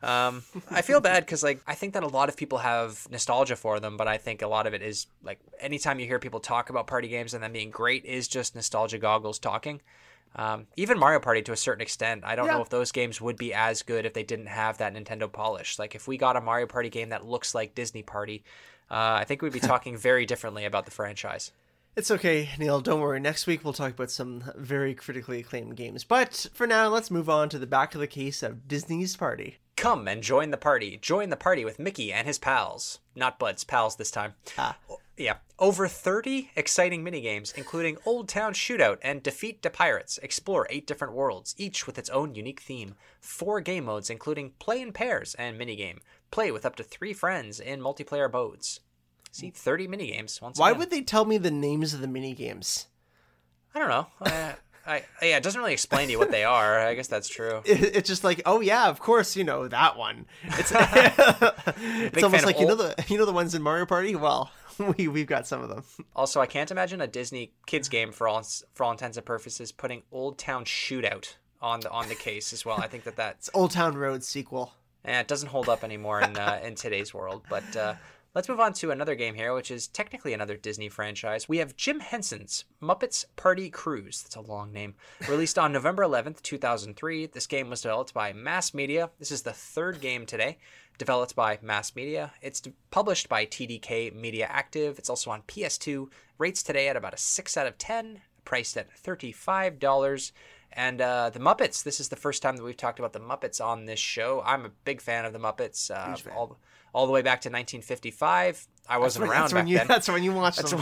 Um, I feel bad because like I think that a lot of people have nostalgia for them, but I think a lot of it is like anytime you hear people talk about party games and them being great is just nostalgia goggles talking. Um, even Mario Party to a certain extent, I don't Yeah. know if those games would be as good if they didn't have that Nintendo polish. Like if we got a Mario Party game that looks like Disney Party, uh, I think we'd be talking very differently about the franchise. It's okay, Neil. Don't worry. Next week we'll talk about some very critically acclaimed games. But for now, let's move on to the back of the case of Disney's Party. Come and join the party. Join the party with Mickey and his pals. Not buds, pals this time. Ah. Yeah. Over 30 exciting minigames, including Old Town Shootout and Defeat the Pirates. Explore eight different worlds, each with its own unique theme. Four game modes, including play in pairs and minigame. Play with up to three friends in multiplayer modes. See, 30 minigames. Once Why again. would they tell me the names of the mini games? I don't know. Uh, I, yeah, it doesn't really explain to you what they are. I guess that's true. It- It's just like, oh yeah, of course, you know that one. It's, it's almost like you know the you know the ones in Mario Party. Well, we we've got some of them. Also, I can't imagine a Disney kids game for all for all intents and purposes putting Old Town Shootout on the on the case as well. I think that that's It's Old Town Road sequel. eh, it doesn't hold up anymore in uh, in today's world. But uh, let's move on to another game here, which is technically another Disney franchise. We have Jim Henson's Muppets Party Cruise. That's a long name. Released on November 11th, 2003. This game was developed by Mass Media. This is the third game today. Developed by Mass Media. It's published by TDK Mediactive. It's also on PS2. Rates today at about a 6 out of 10. Priced at $35. And uh, the Muppets. This is the first time that we've talked about the Muppets on this show. I'm a big fan of the Muppets. Uh, all, all the way back to 1955. I wasn't around that's back when you then. that's when you watched that's them.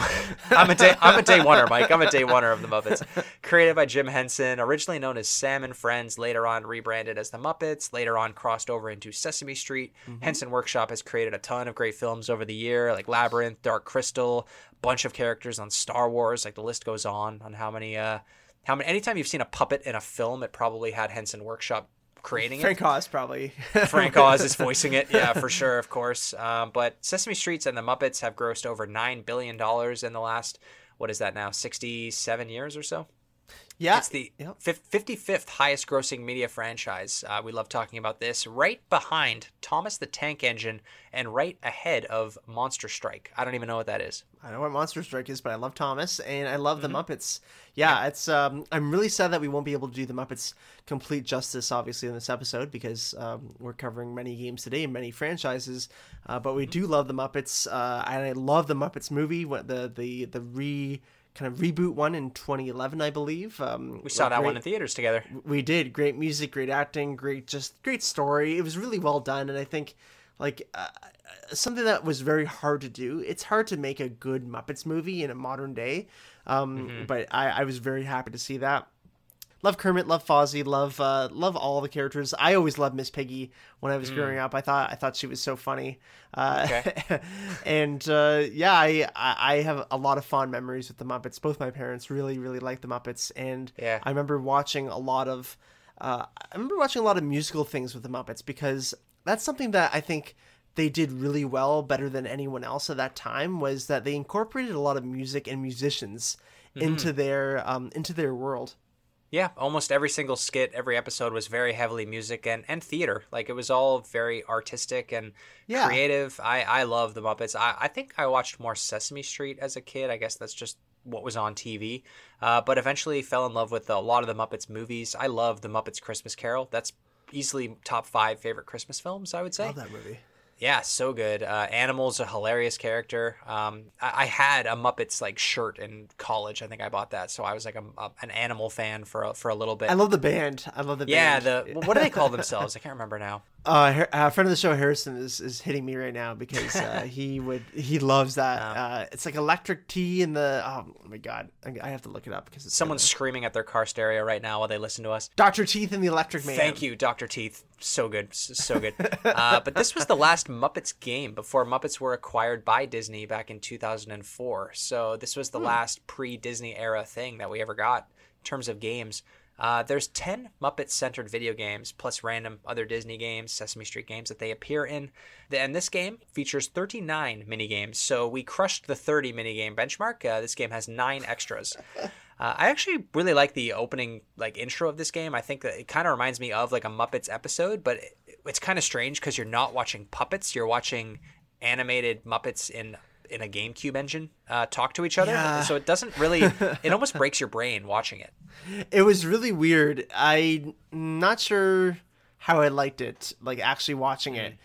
I'm a day I'm a day oneer, Mike. I'm a day oneer of the Muppets. Created by Jim Henson, originally known as Sam and Friends, later on rebranded as the Muppets, later on crossed over into Sesame Street. Henson Workshop has created a ton of great films over the year, like Labyrinth, Dark Crystal, bunch of characters on Star Wars. Like the list goes on on how many uh how many anytime you've seen a puppet in a film, it probably had Henson Workshop creating it. Frank Oz probably. Frank Oz is voicing it, yeah, for sure, of course. Um, but Sesame Streets and the Muppets have grossed over nine billion dollars in the last, what is that now, sixty-seven years or so? Yeah, It's the Yep. 55th highest grossing media franchise. Uh, we love talking about this. Right behind Thomas the Tank Engine and right ahead of Monster Strike. I don't even know what that is. I know what Monster Strike is, but I love Thomas and I love Mm-hmm. the Muppets. Yeah, it's um I'm really sad that we won't be able to do the Muppets complete justice obviously in this episode because um, we're covering many games today and many franchises. Uh, but we Mm-hmm. do love the Muppets uh, and I love the Muppets movie, the the the re kind of reboot one in 2011 I believe. Um, We saw that one in theaters together. we did. Great music great acting great just great story. It was really well done and i think like uh, something that was very hard to do it's hard to make a good muppets movie in a modern day. Um, but I, I was very happy to see that love kermit love fozzie love uh, love all the characters. I always loved miss piggy when i was growing up. I thought i thought she was so funny. Uh, and uh, yeah I, I I have a lot of fond memories with the muppets. Both my parents really really liked the muppets. And Yeah. I remember watching a lot of uh, I remember watching a lot of musical things with the Muppets because that's something that I think they did really well, better than anyone else at that time. Was that they incorporated a lot of music and musicians into their um, into their world. Yeah, almost every single skit, every episode was very heavily music and, and theater. Like it was all very artistic and Yeah. creative. I, I love the Muppets. I, I think I watched more Sesame Street as a kid. I guess that's just what was on TV. Uh, but eventually fell in love with a lot of the Muppets movies. I love the Muppets Christmas Carol. That's easily top five favorite Christmas films, I would say. Love that movie. Yeah, so good. Uh, Animal's a hilarious character. Um, I, I had a Muppets like shirt in college. I think I bought that, so I was like a, a- an Animal fan for a, for a little bit. I love the band. I love the yeah, band. Yeah, the what do they call themselves? I can't remember now. Uh, Har- uh, friend of the show Harrison is, is hitting me right now because uh, he would he loves that. Uh, it's like electric tea in the oh my god I, I have to look it up because it's Someone's screaming at their car stereo right now while they listen to us. Doctor Teeth and the Electric Mayhem. Thank you, Doctor Teeth. So good, so good. uh, but this was the last Muppets game before Muppets were acquired by Disney back in 2004. So this was the last pre-Disney era thing that we ever got in terms of games. Uh, there's 10 Muppet-centered video games plus random other Disney games, Sesame Street games that they appear in. And this game features 39 mini games. So we crushed the 30 mini game benchmark. Uh, this game has nine extras. Uh, I actually really like the opening like intro of this game. I think that it kind of reminds me of like a Muppets episode, but it, it's kind of strange because you're not watching puppets. You're watching animated Muppets in in a GameCube engine uh, talk to each other. Yeah. So it doesn't really. it almost breaks your brain watching it. It was really weird. I'm not sure how I liked it, like actually watching it.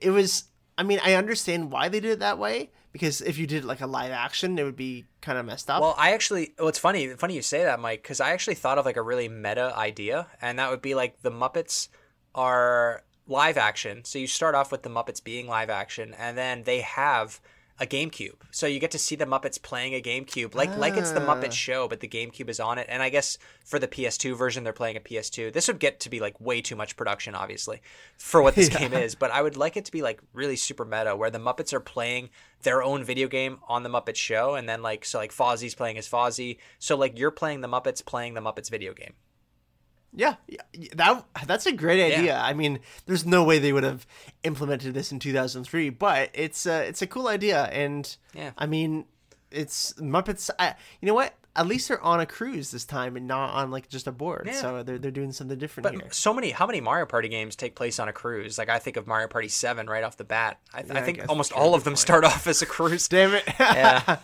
It was. I mean, I understand why they did it that way because if you did like a live action, it would be kind of messed up. Well, I actually, well, it's funny, funny you say that, Mike, because I actually thought of like a really meta idea, and that would be like the Muppets are live action. So you start off with the Muppets being live action, and then they have a GameCube. So you get to see the Muppets playing a GameCube, like like it's the Ah. Muppet Show, but the GameCube is on it. And I guess for the PS2 version, they're playing a PS2. This would get to be like way too much production, obviously, for what this game is. But I would like it to be like really super meta, where the Muppets are playing their own video game on the Muppet Show, and then like so like Fozzie's playing as Fozzie. So like you're playing the Muppets playing the Muppets video game. Yeah, yeah, that that's a great idea. I mean, there's no way they would have implemented this in 2003, but it's uh, it's a cool idea, and Yeah. I mean, it's Muppets. I, you know what? At least they're on a cruise this time and not on like just a board. Yeah. So they're they're doing something different But here. so many, how many Mario Party games take place on a cruise? Like I think of Mario Party Seven right off the bat. I, Yeah, I I think guess almost all of them point. start off as a cruise. Damn it. Yeah.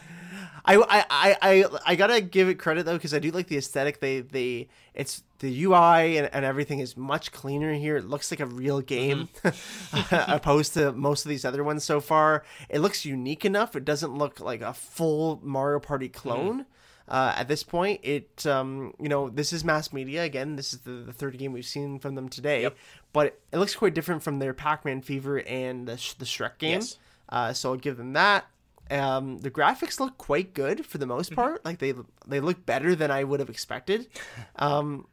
I, I, I, I, I gotta give it credit though because I do like the aesthetic. They they it's the UI and, and everything is much cleaner here. It looks like a real game opposed to most of these other ones so far. It looks unique enough. It doesn't look like a full Mario Party clone. Uh, at this point, it um, you know this is mass media again. This is the, the third game we've seen from them today, Yep. but it looks quite different from their Pac-Man Fever and the, the Shrek game. Yes. Uh, so I'll give them that. Um, the graphics look quite good for the most part. Like they they look better than I would have expected. Um,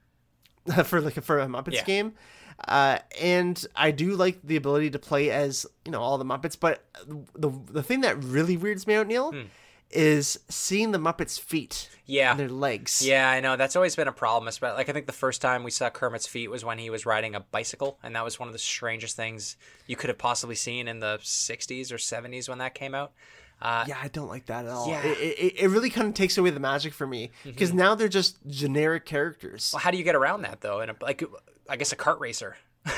for like for a Muppets Yeah. game. Uh, and I do like the ability to play as you know all the Muppets. But the the thing that really weirds me out, Neil, is seeing the Muppets' feet. Yeah. and their legs. Yeah, I know that's always been a problem. Especially like I think the first time we saw Kermit's feet was when he was riding a bicycle, and that was one of the strangest things you could have possibly seen in the '60s or '70s when that came out. Uh, Yeah, I don't like that at all. Yeah. Mm-hmm. It, it, it really kind of takes away the magic for me because now they're just generic characters. well, how do you get around that though? In a, like, I guess a kart racer.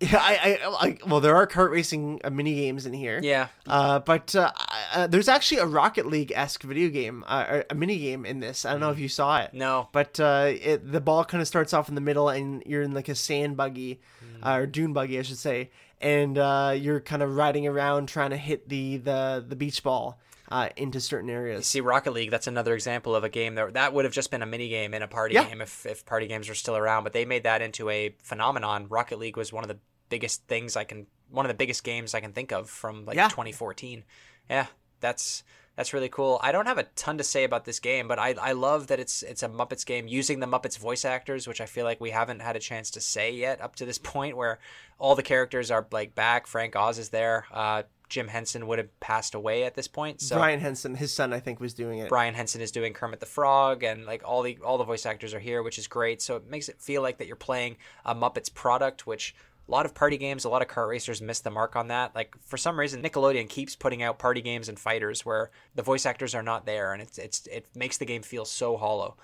Yeah, I, I, I well, there are kart racing uh, mini games in here. Yeah. Uh, but uh, uh, there's actually a Rocket League esque video game, uh, a mini game in this. I don't know if you saw it. No. But uh, it, the ball kind of starts off in the middle, and you're in like a sand buggy, uh, or dune buggy, I should say, and uh, you're kind of riding around trying to hit the the the beach ball uh, into certain areas. See, Rocket League, that's another example of a game that that would have just been a mini game in a party Yeah. game if, if party games were still around, but they made that into a phenomenon. Rocket League was one of the biggest things I can, one of the biggest games I can think of from like Yeah. 2014. Yeah, that's that's really cool. I don't have a ton to say about this game, but I, I love that it's it's a Muppets game using the Muppets voice actors, which I feel like we haven't had a chance to say yet up to this point, where all the characters are like back. Frank Oz is there. Uh, Jim Henson would have passed away at this point, so Brian Henson, his son, I think, was doing it. Brian Henson is doing Kermit the Frog, and like all the all the voice actors are here, which is great. So it makes it feel like that you're playing a Muppets product, which a lot of party games, a lot of car racers miss the mark on that. Like for some reason, Nickelodeon keeps putting out party games and fighters where the voice actors are not there, and it's it's it makes the game feel so hollow.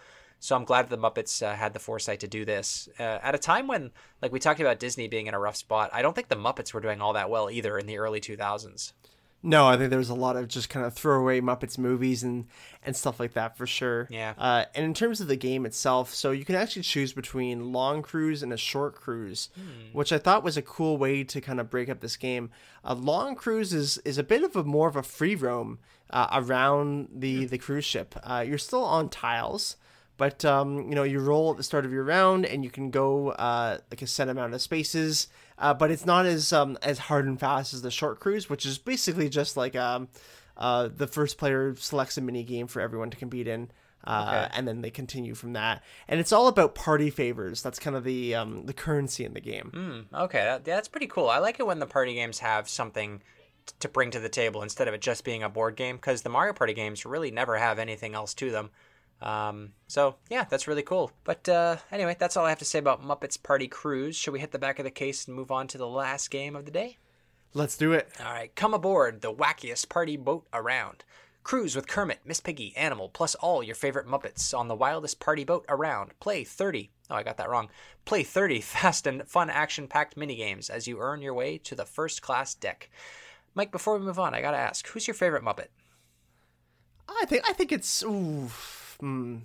So I'm glad the Muppets uh, had the foresight to do this uh, at a time when, like we talked about Disney being in a rough spot. I don't think the Muppets were doing all that well either in the early 2000s. No, I think there was a lot of just kind of throwaway Muppets movies and and stuff like that for sure. Yeah. Uh, and in terms of the game itself, so you can actually choose between long cruise and a short cruise, which I thought was a cool way to kind of break up this game. A long cruise is is a bit of a more of a free roam uh, around the the cruise ship. Uh, you're still on tiles. But um, you know, you roll at the start of your round, and you can go uh, like a set amount of spaces. Uh, but it's not as um, as hard and fast as the short cruise, which is basically just like um, uh, the first player selects a mini game for everyone to compete in, uh, and then they continue from that. And it's all about party favors. That's kind of the um, the currency in the game. Hmm, okay, that, that's pretty cool. I like it when the party games have something t- to bring to the table instead of it just being a board game because the Mario Party games really never have anything else to them. Um, so yeah, that's really cool. But uh, anyway, that's all I have to say about Muppets Party Cruise. Should we hit the back of the case and move on to the last game of the day? Let's do it. All right, come aboard the wackiest party boat around. Cruise with Kermit, Miss Piggy, Animal, plus all your favorite Muppets on the wildest party boat around. Play 30. Oh, I got that wrong. Play 30 fast and fun action packed minigames as you earn your way to the first class deck. Mike, before we move on, I gotta ask who's your favorite Muppet? I think I think it's ooh, hmm.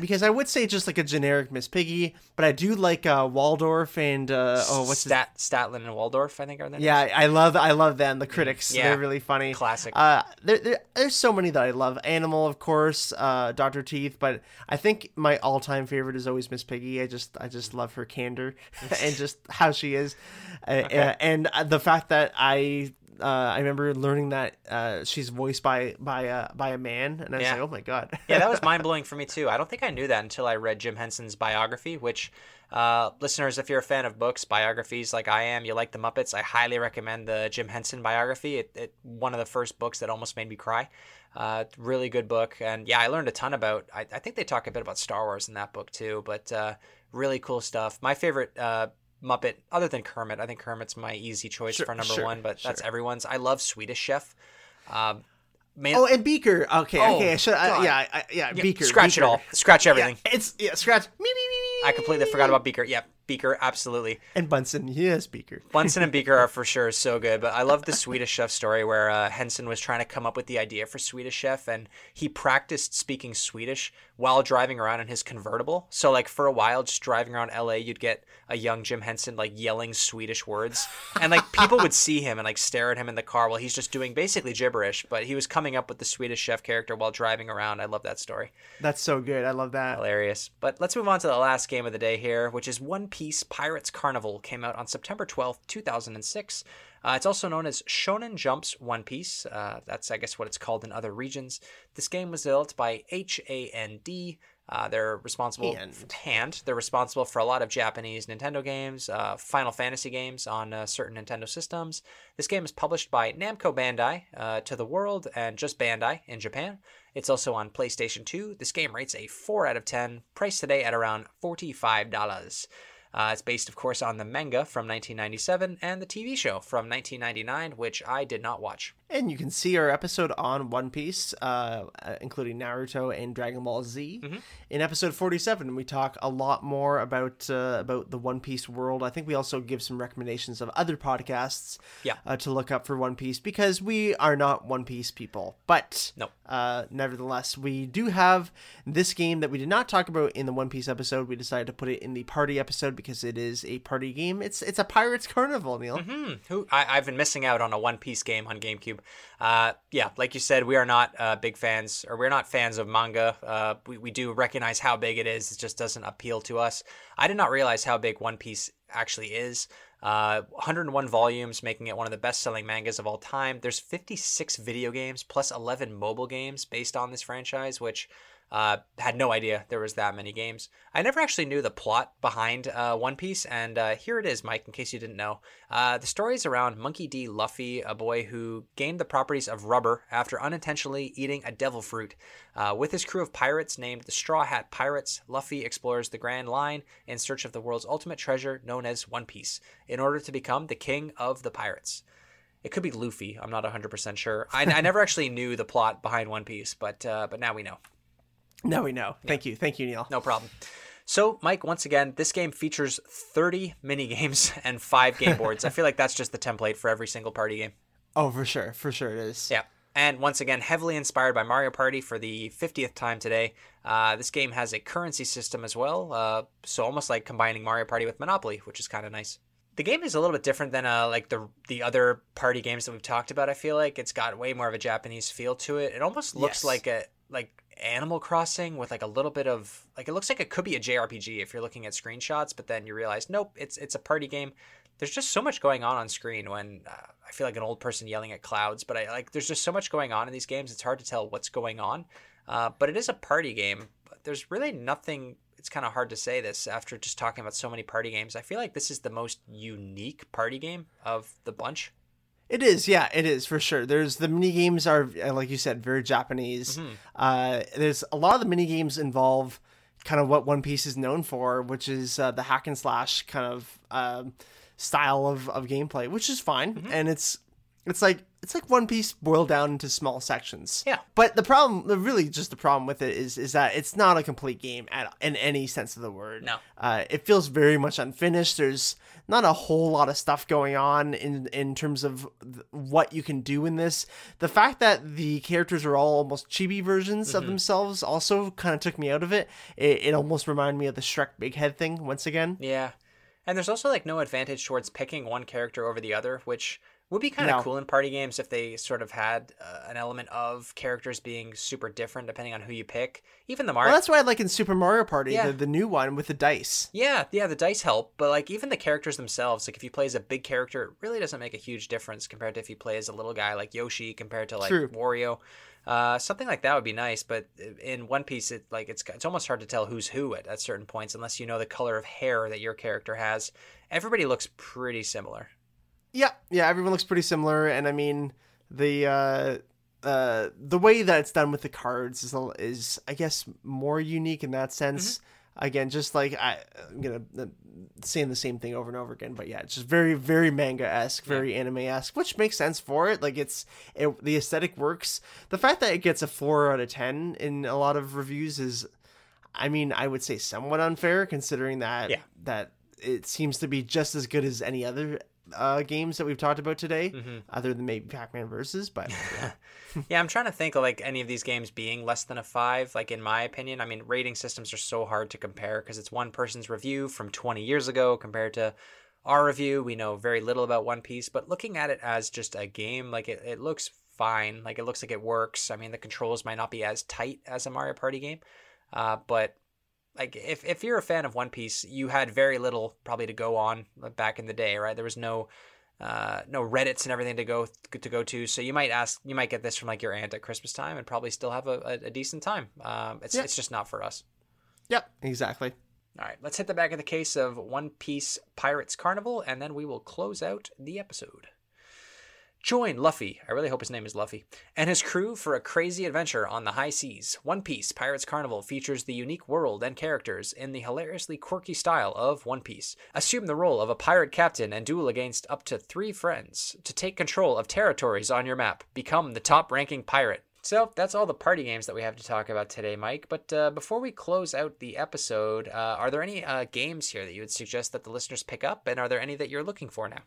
because I would say just like a generic Miss Piggy, but I do like uh, Waldorf and uh, oh, what's his Statler and Waldorf? I think are their names. Yeah, I love I love them. The critics, Yeah. they're really funny. Classic. Uh, there, there, there's so many that I love. Animal, of course, uh, Doctor Teeth, but I think my all-time favorite is always Miss Piggy. I just I just love her candor and just how she is, uh, and uh, the fact that I. Uh, I remember learning that uh, she's voiced by by uh, by a man, and I was Yeah. like, "Oh my god!" yeah, that was mind blowing for me too. I don't think I knew that until I read Jim Henson's biography. Which, uh, listeners, if you're a fan of books, biographies like I am, you like the Muppets, I highly recommend the Jim Henson biography. It, it one of the first books that almost made me cry. Uh, really good book, and yeah, I learned a ton about. I, I think they talk a bit about Star Wars in that book too, but uh, really cool stuff. My favorite. Uh, Muppet, other than Kermit, I think Kermit's my easy choice Sure, for number sure, one, but that's everyone's. I love Swedish Chef. Um, man, Oh, and Beaker. Okay, Oh, okay. I should, I, yeah, I, yeah, Beaker. scratch Beaker. it all, scratch everything. Yeah, it's yeah, scratch. Me, me, me, me, I completely forgot about Beaker. Yeah, Beaker, absolutely. And Bunsen, yes, Beaker. Bunsen and Beaker are for sure so good, but I love the Swedish Chef story where uh, Henson was trying to come up with the idea for Swedish Chef, and he practiced speaking Swedish while driving around in his convertible. So, like for a while, just driving around LA, you'd get a young Jim Henson like yelling Swedish words, and like people would see him and like stare at him in the car while he's just doing basically gibberish. But he was coming up with the Swedish Chef character while driving around. I love that story. That's so good. I love that. Hilarious. But let's move on to the last game of the day here, which is One Piece Pirates Carnival. Came out on September 12th, 2006. Uh, it's also known as Shonen Jump's One Piece. Uh, that's, I guess, what it's called in other regions. This game was developed by H A N D. Uh, they're responsible Hand. hand. They're responsible for a lot of Japanese Nintendo games, uh, Final Fantasy games on uh, certain Nintendo systems. This game is published by Namco Bandai uh, to the world and just Bandai in Japan. It's also on PlayStation 2. This game rates a 4 out of 10, priced today at around $45. Uh, it's based, of course, on the manga from 1997 and the TV show from 1999, which I did not watch. And you can see our episode on One Piece, uh, uh, including Naruto and Dragon Ball Z. In episode forty-seven, we talk a lot more about uh, about the One Piece world. I think we also give some recommendations of other podcasts, Yeah. uh, to look up for One Piece because we are not One Piece people. But No. uh, nevertheless, we do have this game that we did not talk about in the One Piece episode. We decided to put it in the party episode because it is a party game. It's it's a Pirates Carnival, Neil. Hmm, who I, I've been missing out on a One Piece game on GameCube. Uh, yeah, like you said, we are not uh, big fans, or we're not fans of manga. Uh, we, we do recognize how big it is. It just doesn't appeal to us. I did not realize how big One Piece actually is. Uh, 101 volumes, making it one of the best-selling mangas of all time. There's 56 video games plus 11 mobile games based on this franchise, which uh, had no idea there was that many games. I never actually knew the plot behind uh, One Piece, and uh, here it is, Mike. In case you didn't know, uh, the story is around Monkey D. Luffy, a boy who gained the properties of rubber after unintentionally eating a devil fruit. Uh, with his crew of pirates named the Straw Hat Pirates, Luffy explores the Grand Line in search of the world's ultimate treasure, known as One Piece, in order to become the king of the pirates. It could be Luffy. I'm not 100% sure. I, I never actually knew the plot behind One Piece, but uh, but now we know. Now we know. Thank you, thank you, Neil. No problem. So, Mike, once again, this game features 30 mini games and five game boards. I feel like that's just the template for every single party game. Oh, for sure, for sure it is. Yeah. And once again, heavily inspired by Mario Party for the 50th time today. Uh, this game has a currency system as well, uh, so almost like combining Mario Party with Monopoly, which is kind of nice. The game is a little bit different than uh, like the the other party games that we've talked about. I feel like it's got way more of a Japanese feel to it. It almost looks Yes. like a like Animal Crossing with like a little bit of like it looks like it could be a JRPG if you're looking at screenshots, but then you realize nope, it's it's a party game. There's just so much going on on screen when uh, I feel like an old person yelling at clouds, but I like there's just so much going on in these games. It's hard to tell what's going on. Uh, but it is a party game. But there's really nothing. It's kind of hard to say this after just talking about so many party games. I feel like this is the most unique party game of the bunch. It is, yeah, it is for sure. There's the mini games are uh, like you said, very Japanese. Uh, there's a lot of the mini games involve kind of what One Piece is known for, which is uh, the hack and slash kind of um, style of, of gameplay, which is fine. And it's it's like it's like One Piece boiled down into small sections. Yeah. But the problem, the really just the problem with it is, is that it's not a complete game at in any sense of the word. No. Uh, it feels very much unfinished. There's not a whole lot of stuff going on in in terms of th- what you can do in this. The fact that the characters are all almost chibi versions of themselves also kind of took me out of it. It, it almost reminded me of the Shrek Big Head thing once again. Yeah. And there's also like no advantage towards picking one character over the other, which would be kind of No. cool in party games if they sort of had uh, an element of characters being super different depending on who you pick. Even the Mario. Well, that's why I like in Super Mario Party, Yeah. the, the new one with the dice. yeah, yeah, the dice help, but like even the characters themselves, like if you play as a big character, it really doesn't make a huge difference compared to if you play as a little guy like Yoshi compared to like True. Wario. Uh, something like that would be nice, but in One Piece, it like it's it's almost hard to tell who's who at, at certain points unless you know the color of hair that your character has. Everybody looks pretty similar. Yeah, yeah, everyone looks pretty similar, and I mean the uh, uh, the way that it's done with the cards is is I guess more unique in that sense. Again, just like I, I'm gonna uh, saying the same thing over and over again, but yeah, it's just very very manga esque, very anime esque, which makes sense for it. Like it's it, the aesthetic works. The fact that it gets a four out of ten in a lot of reviews is, I mean, I would say somewhat unfair considering that Yeah. that it seems to be just as good as any other uh, games that we've talked about today, Mm-hmm. other than maybe Pac-Man versus. But yeah. Yeah, I'm trying to think of like any of these games being less than a five. Like in my opinion, I mean, rating systems are so hard to compare because it's one person's review from 20 years ago compared to our review. We know very little about One Piece, but looking at it as just a game, like it, it looks fine. Like it looks like it works. I mean, the controls might not be as tight as a Mario Party game, uh, but like if if you're a fan of One Piece, you had very little probably to go on back in the day, right? There was no uh, no Reddits and everything to go to go to. So you might ask, you might get this from like your aunt at Christmas time and probably still have a, a, a decent time. Um, it's Yeah. it's just not for us. yep, exactly. All right, let's hit the back of the case of One Piece Pirates Carnival, and then we will close out the episode. Join Luffy, I really hope his name is Luffy, and his crew for a crazy adventure on the high seas. One Piece Pirates Carnival features the unique world and characters in the hilariously quirky style of One Piece. Assume the role of a pirate captain and duel against up to three friends to take control of territories on your map. Become the top ranking pirate. So that's all the party games that we have to talk about today, Mike. But uh, before we close out the episode, uh, are there any uh, games here that you would suggest that the listeners pick up? And are there any that you're looking for now?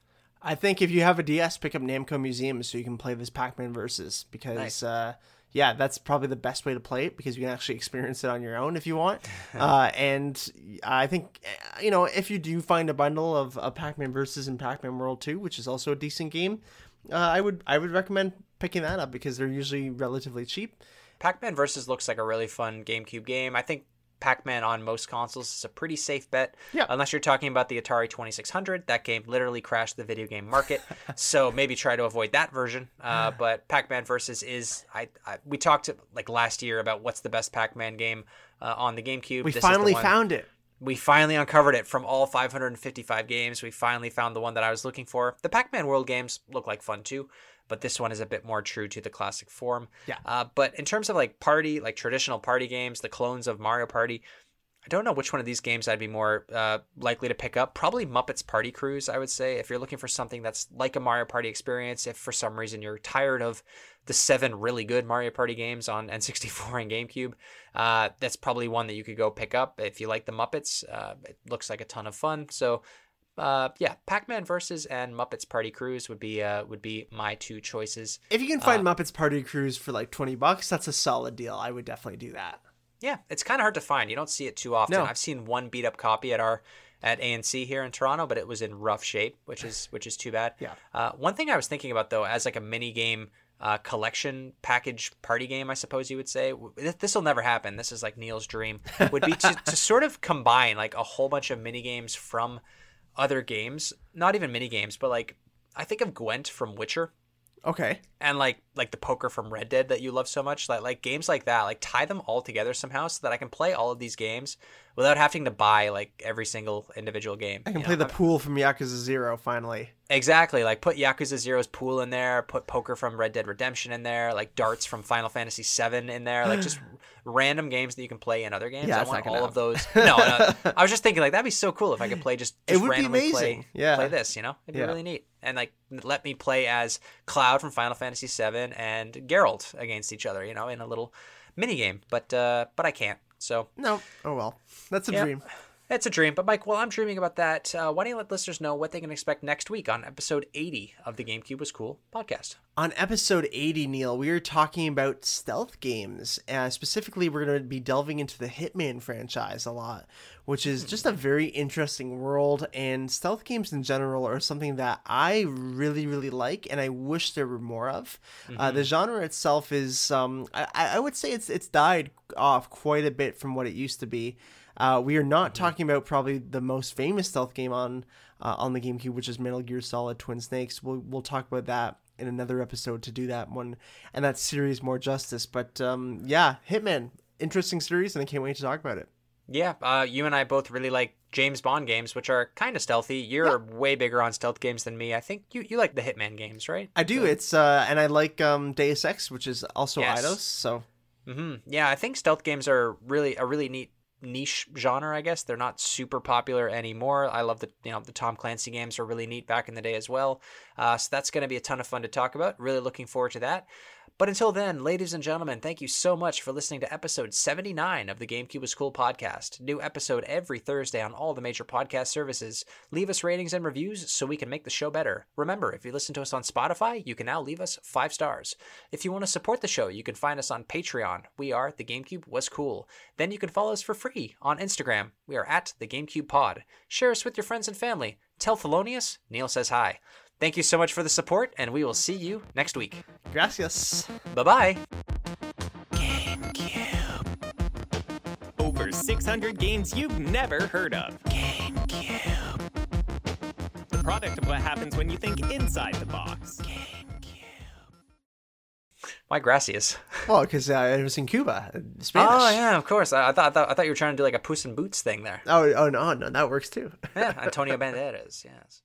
I think if you have a DS, pick up Namco Museum so you can play this Pac-Man versus because Nice. uh, yeah, that's probably the best way to play it because you can actually experience it on your own if you want. uh, and I think uh, you know if you do find a bundle of, of Pac-Man versus and Pac-Man World 2, which is also a decent game, uh, I would I would recommend picking that up because they're usually relatively cheap. Pac-Man Versus looks like a really fun GameCube game. I think Pac-Man on most consoles is a pretty safe bet. Yeah. Unless you're talking about the Atari 2600, that game literally crashed the video game market. so maybe try to avoid that version. Uh, but Pac-Man Versus is I, I we talked like last year about what's the best Pac-Man game uh, on the GameCube. We This is the finally found it. we finally uncovered it from all 555 games. We finally found the one that I was looking for. The Pac-Man World games look like fun too, but this one is a bit more true to the classic form. Yeah. Uh, but in terms of like party, like traditional party games, the clones of Mario Party, I don't know which one of these games I'd be more uh, likely to pick up. Probably Muppets Party Cruise, I would say. If you're looking for something that's like a Mario Party experience, if for some reason you're tired of the seven really good Mario Party games on N64 and GameCube, uh, that's probably one that you could go pick up. If you like the Muppets, uh, it looks like a ton of fun. So, uh, yeah, Pac-Man versus and Muppets Party Cruise would be uh, would be my two choices. If you can find Muppets Party Cruise for like 20 bucks, that's a solid deal. I would definitely do that. Yeah, it's kind of hard to find. You don't see it too often. No. I've seen one beat up copy at our at A&C here in Toronto, but it was in rough shape, which is which is too bad. Yeah. Uh, one thing I was thinking about though, as like a mini game uh, collection package party game, I suppose you would say this will never happen. This is like Neil's dream. Would be to, to sort of combine like a whole bunch of mini games from other games, not even mini games, but like I think of Gwent from Witcher Okay. and like like the poker from Red Dead that you love so much, like like games like that, like tie them all together somehow so that I can play all of these games without having to buy like every single individual game. I can play know? the pool from Yakuza Zero finally. Exactly. Like put Yakuza Zero's pool in there, put poker from Red Dead Redemption in there, like darts from Final Fantasy VII in there, like just random games that you can play in other games. Yeah, I want all gonna of those. No, no, I was just thinking like that'd be so cool if I could play just, It just would be amazing. play Yeah. play this. You know, it'd be Yeah. really neat. And like let me play as Cloud from Final Fantasy VII and Geralt against each other. You know, in a little mini game. But uh, but I can't. So No. Oh well. That's a Yeah. dream. It's a dream. But Mike, while I'm dreaming about that, uh, why don't you let listeners know what they can expect next week on episode 80 of the GameCube Was Cool podcast? On episode 80, Neil, we are talking about stealth games. Uh, specifically, we're going to be delving into the Hitman franchise a lot, which is just a very interesting world. And stealth games in general are something that I really, really like, and I wish there were more of. Uh, the genre itself is, um, I, I would say it's it's died off quite a bit from what it used to be. Uh, we are not talking about probably the most famous stealth game on uh, on the GameCube, which is Metal Gear Solid Twin Snakes. We'll we'll talk about that in another episode to do that one and that series more justice. But um, yeah, Hitman, interesting series, and I can't wait to talk about it. Yeah, uh, you and I both really like James Bond games, which are kind of stealthy. You're way bigger on stealth games than me. I think you, you like the Hitman games, right? I do. It's uh, and I like um, Deus Ex, which is also Yes. Eidos. So hmm Yeah, I think stealth games are really a really neat niche genre. I guess they're not super popular anymore. I love the you know the Tom Clancy games are really neat back in the day as well. Uh, so that's going to be a ton of fun to talk about. Really looking forward to that. But until then, ladies and gentlemen, thank you so much for listening to episode 79 of the GameCube was Cool podcast. New episode every Thursday on all the major podcast services. Leave us ratings and reviews so we can make the show better. Remember, if you listen to us on Spotify, you can now leave us five stars. If you want to support the show, you can find us on Patreon. We are The GameCube Was Cool. Then you can follow us for free on Instagram. We are at The GameCube Pod. Share us with your friends and family. Tell Thelonious Neil says hi. Thank you so much for the support, and we will see you next week. gracias. Bye bye. GameCube. Over 600 games you've never heard of. GameCube. The product of what happens when you think inside the box. Why gracias? Well, because uh, it was in Cuba, uh, Spanish. Oh yeah, of course. I, I thought I thought I thought you were trying to do like a Puss in Boots thing there. Oh, oh no, no, that works too. Yeah, Antonio Banderas. Yes.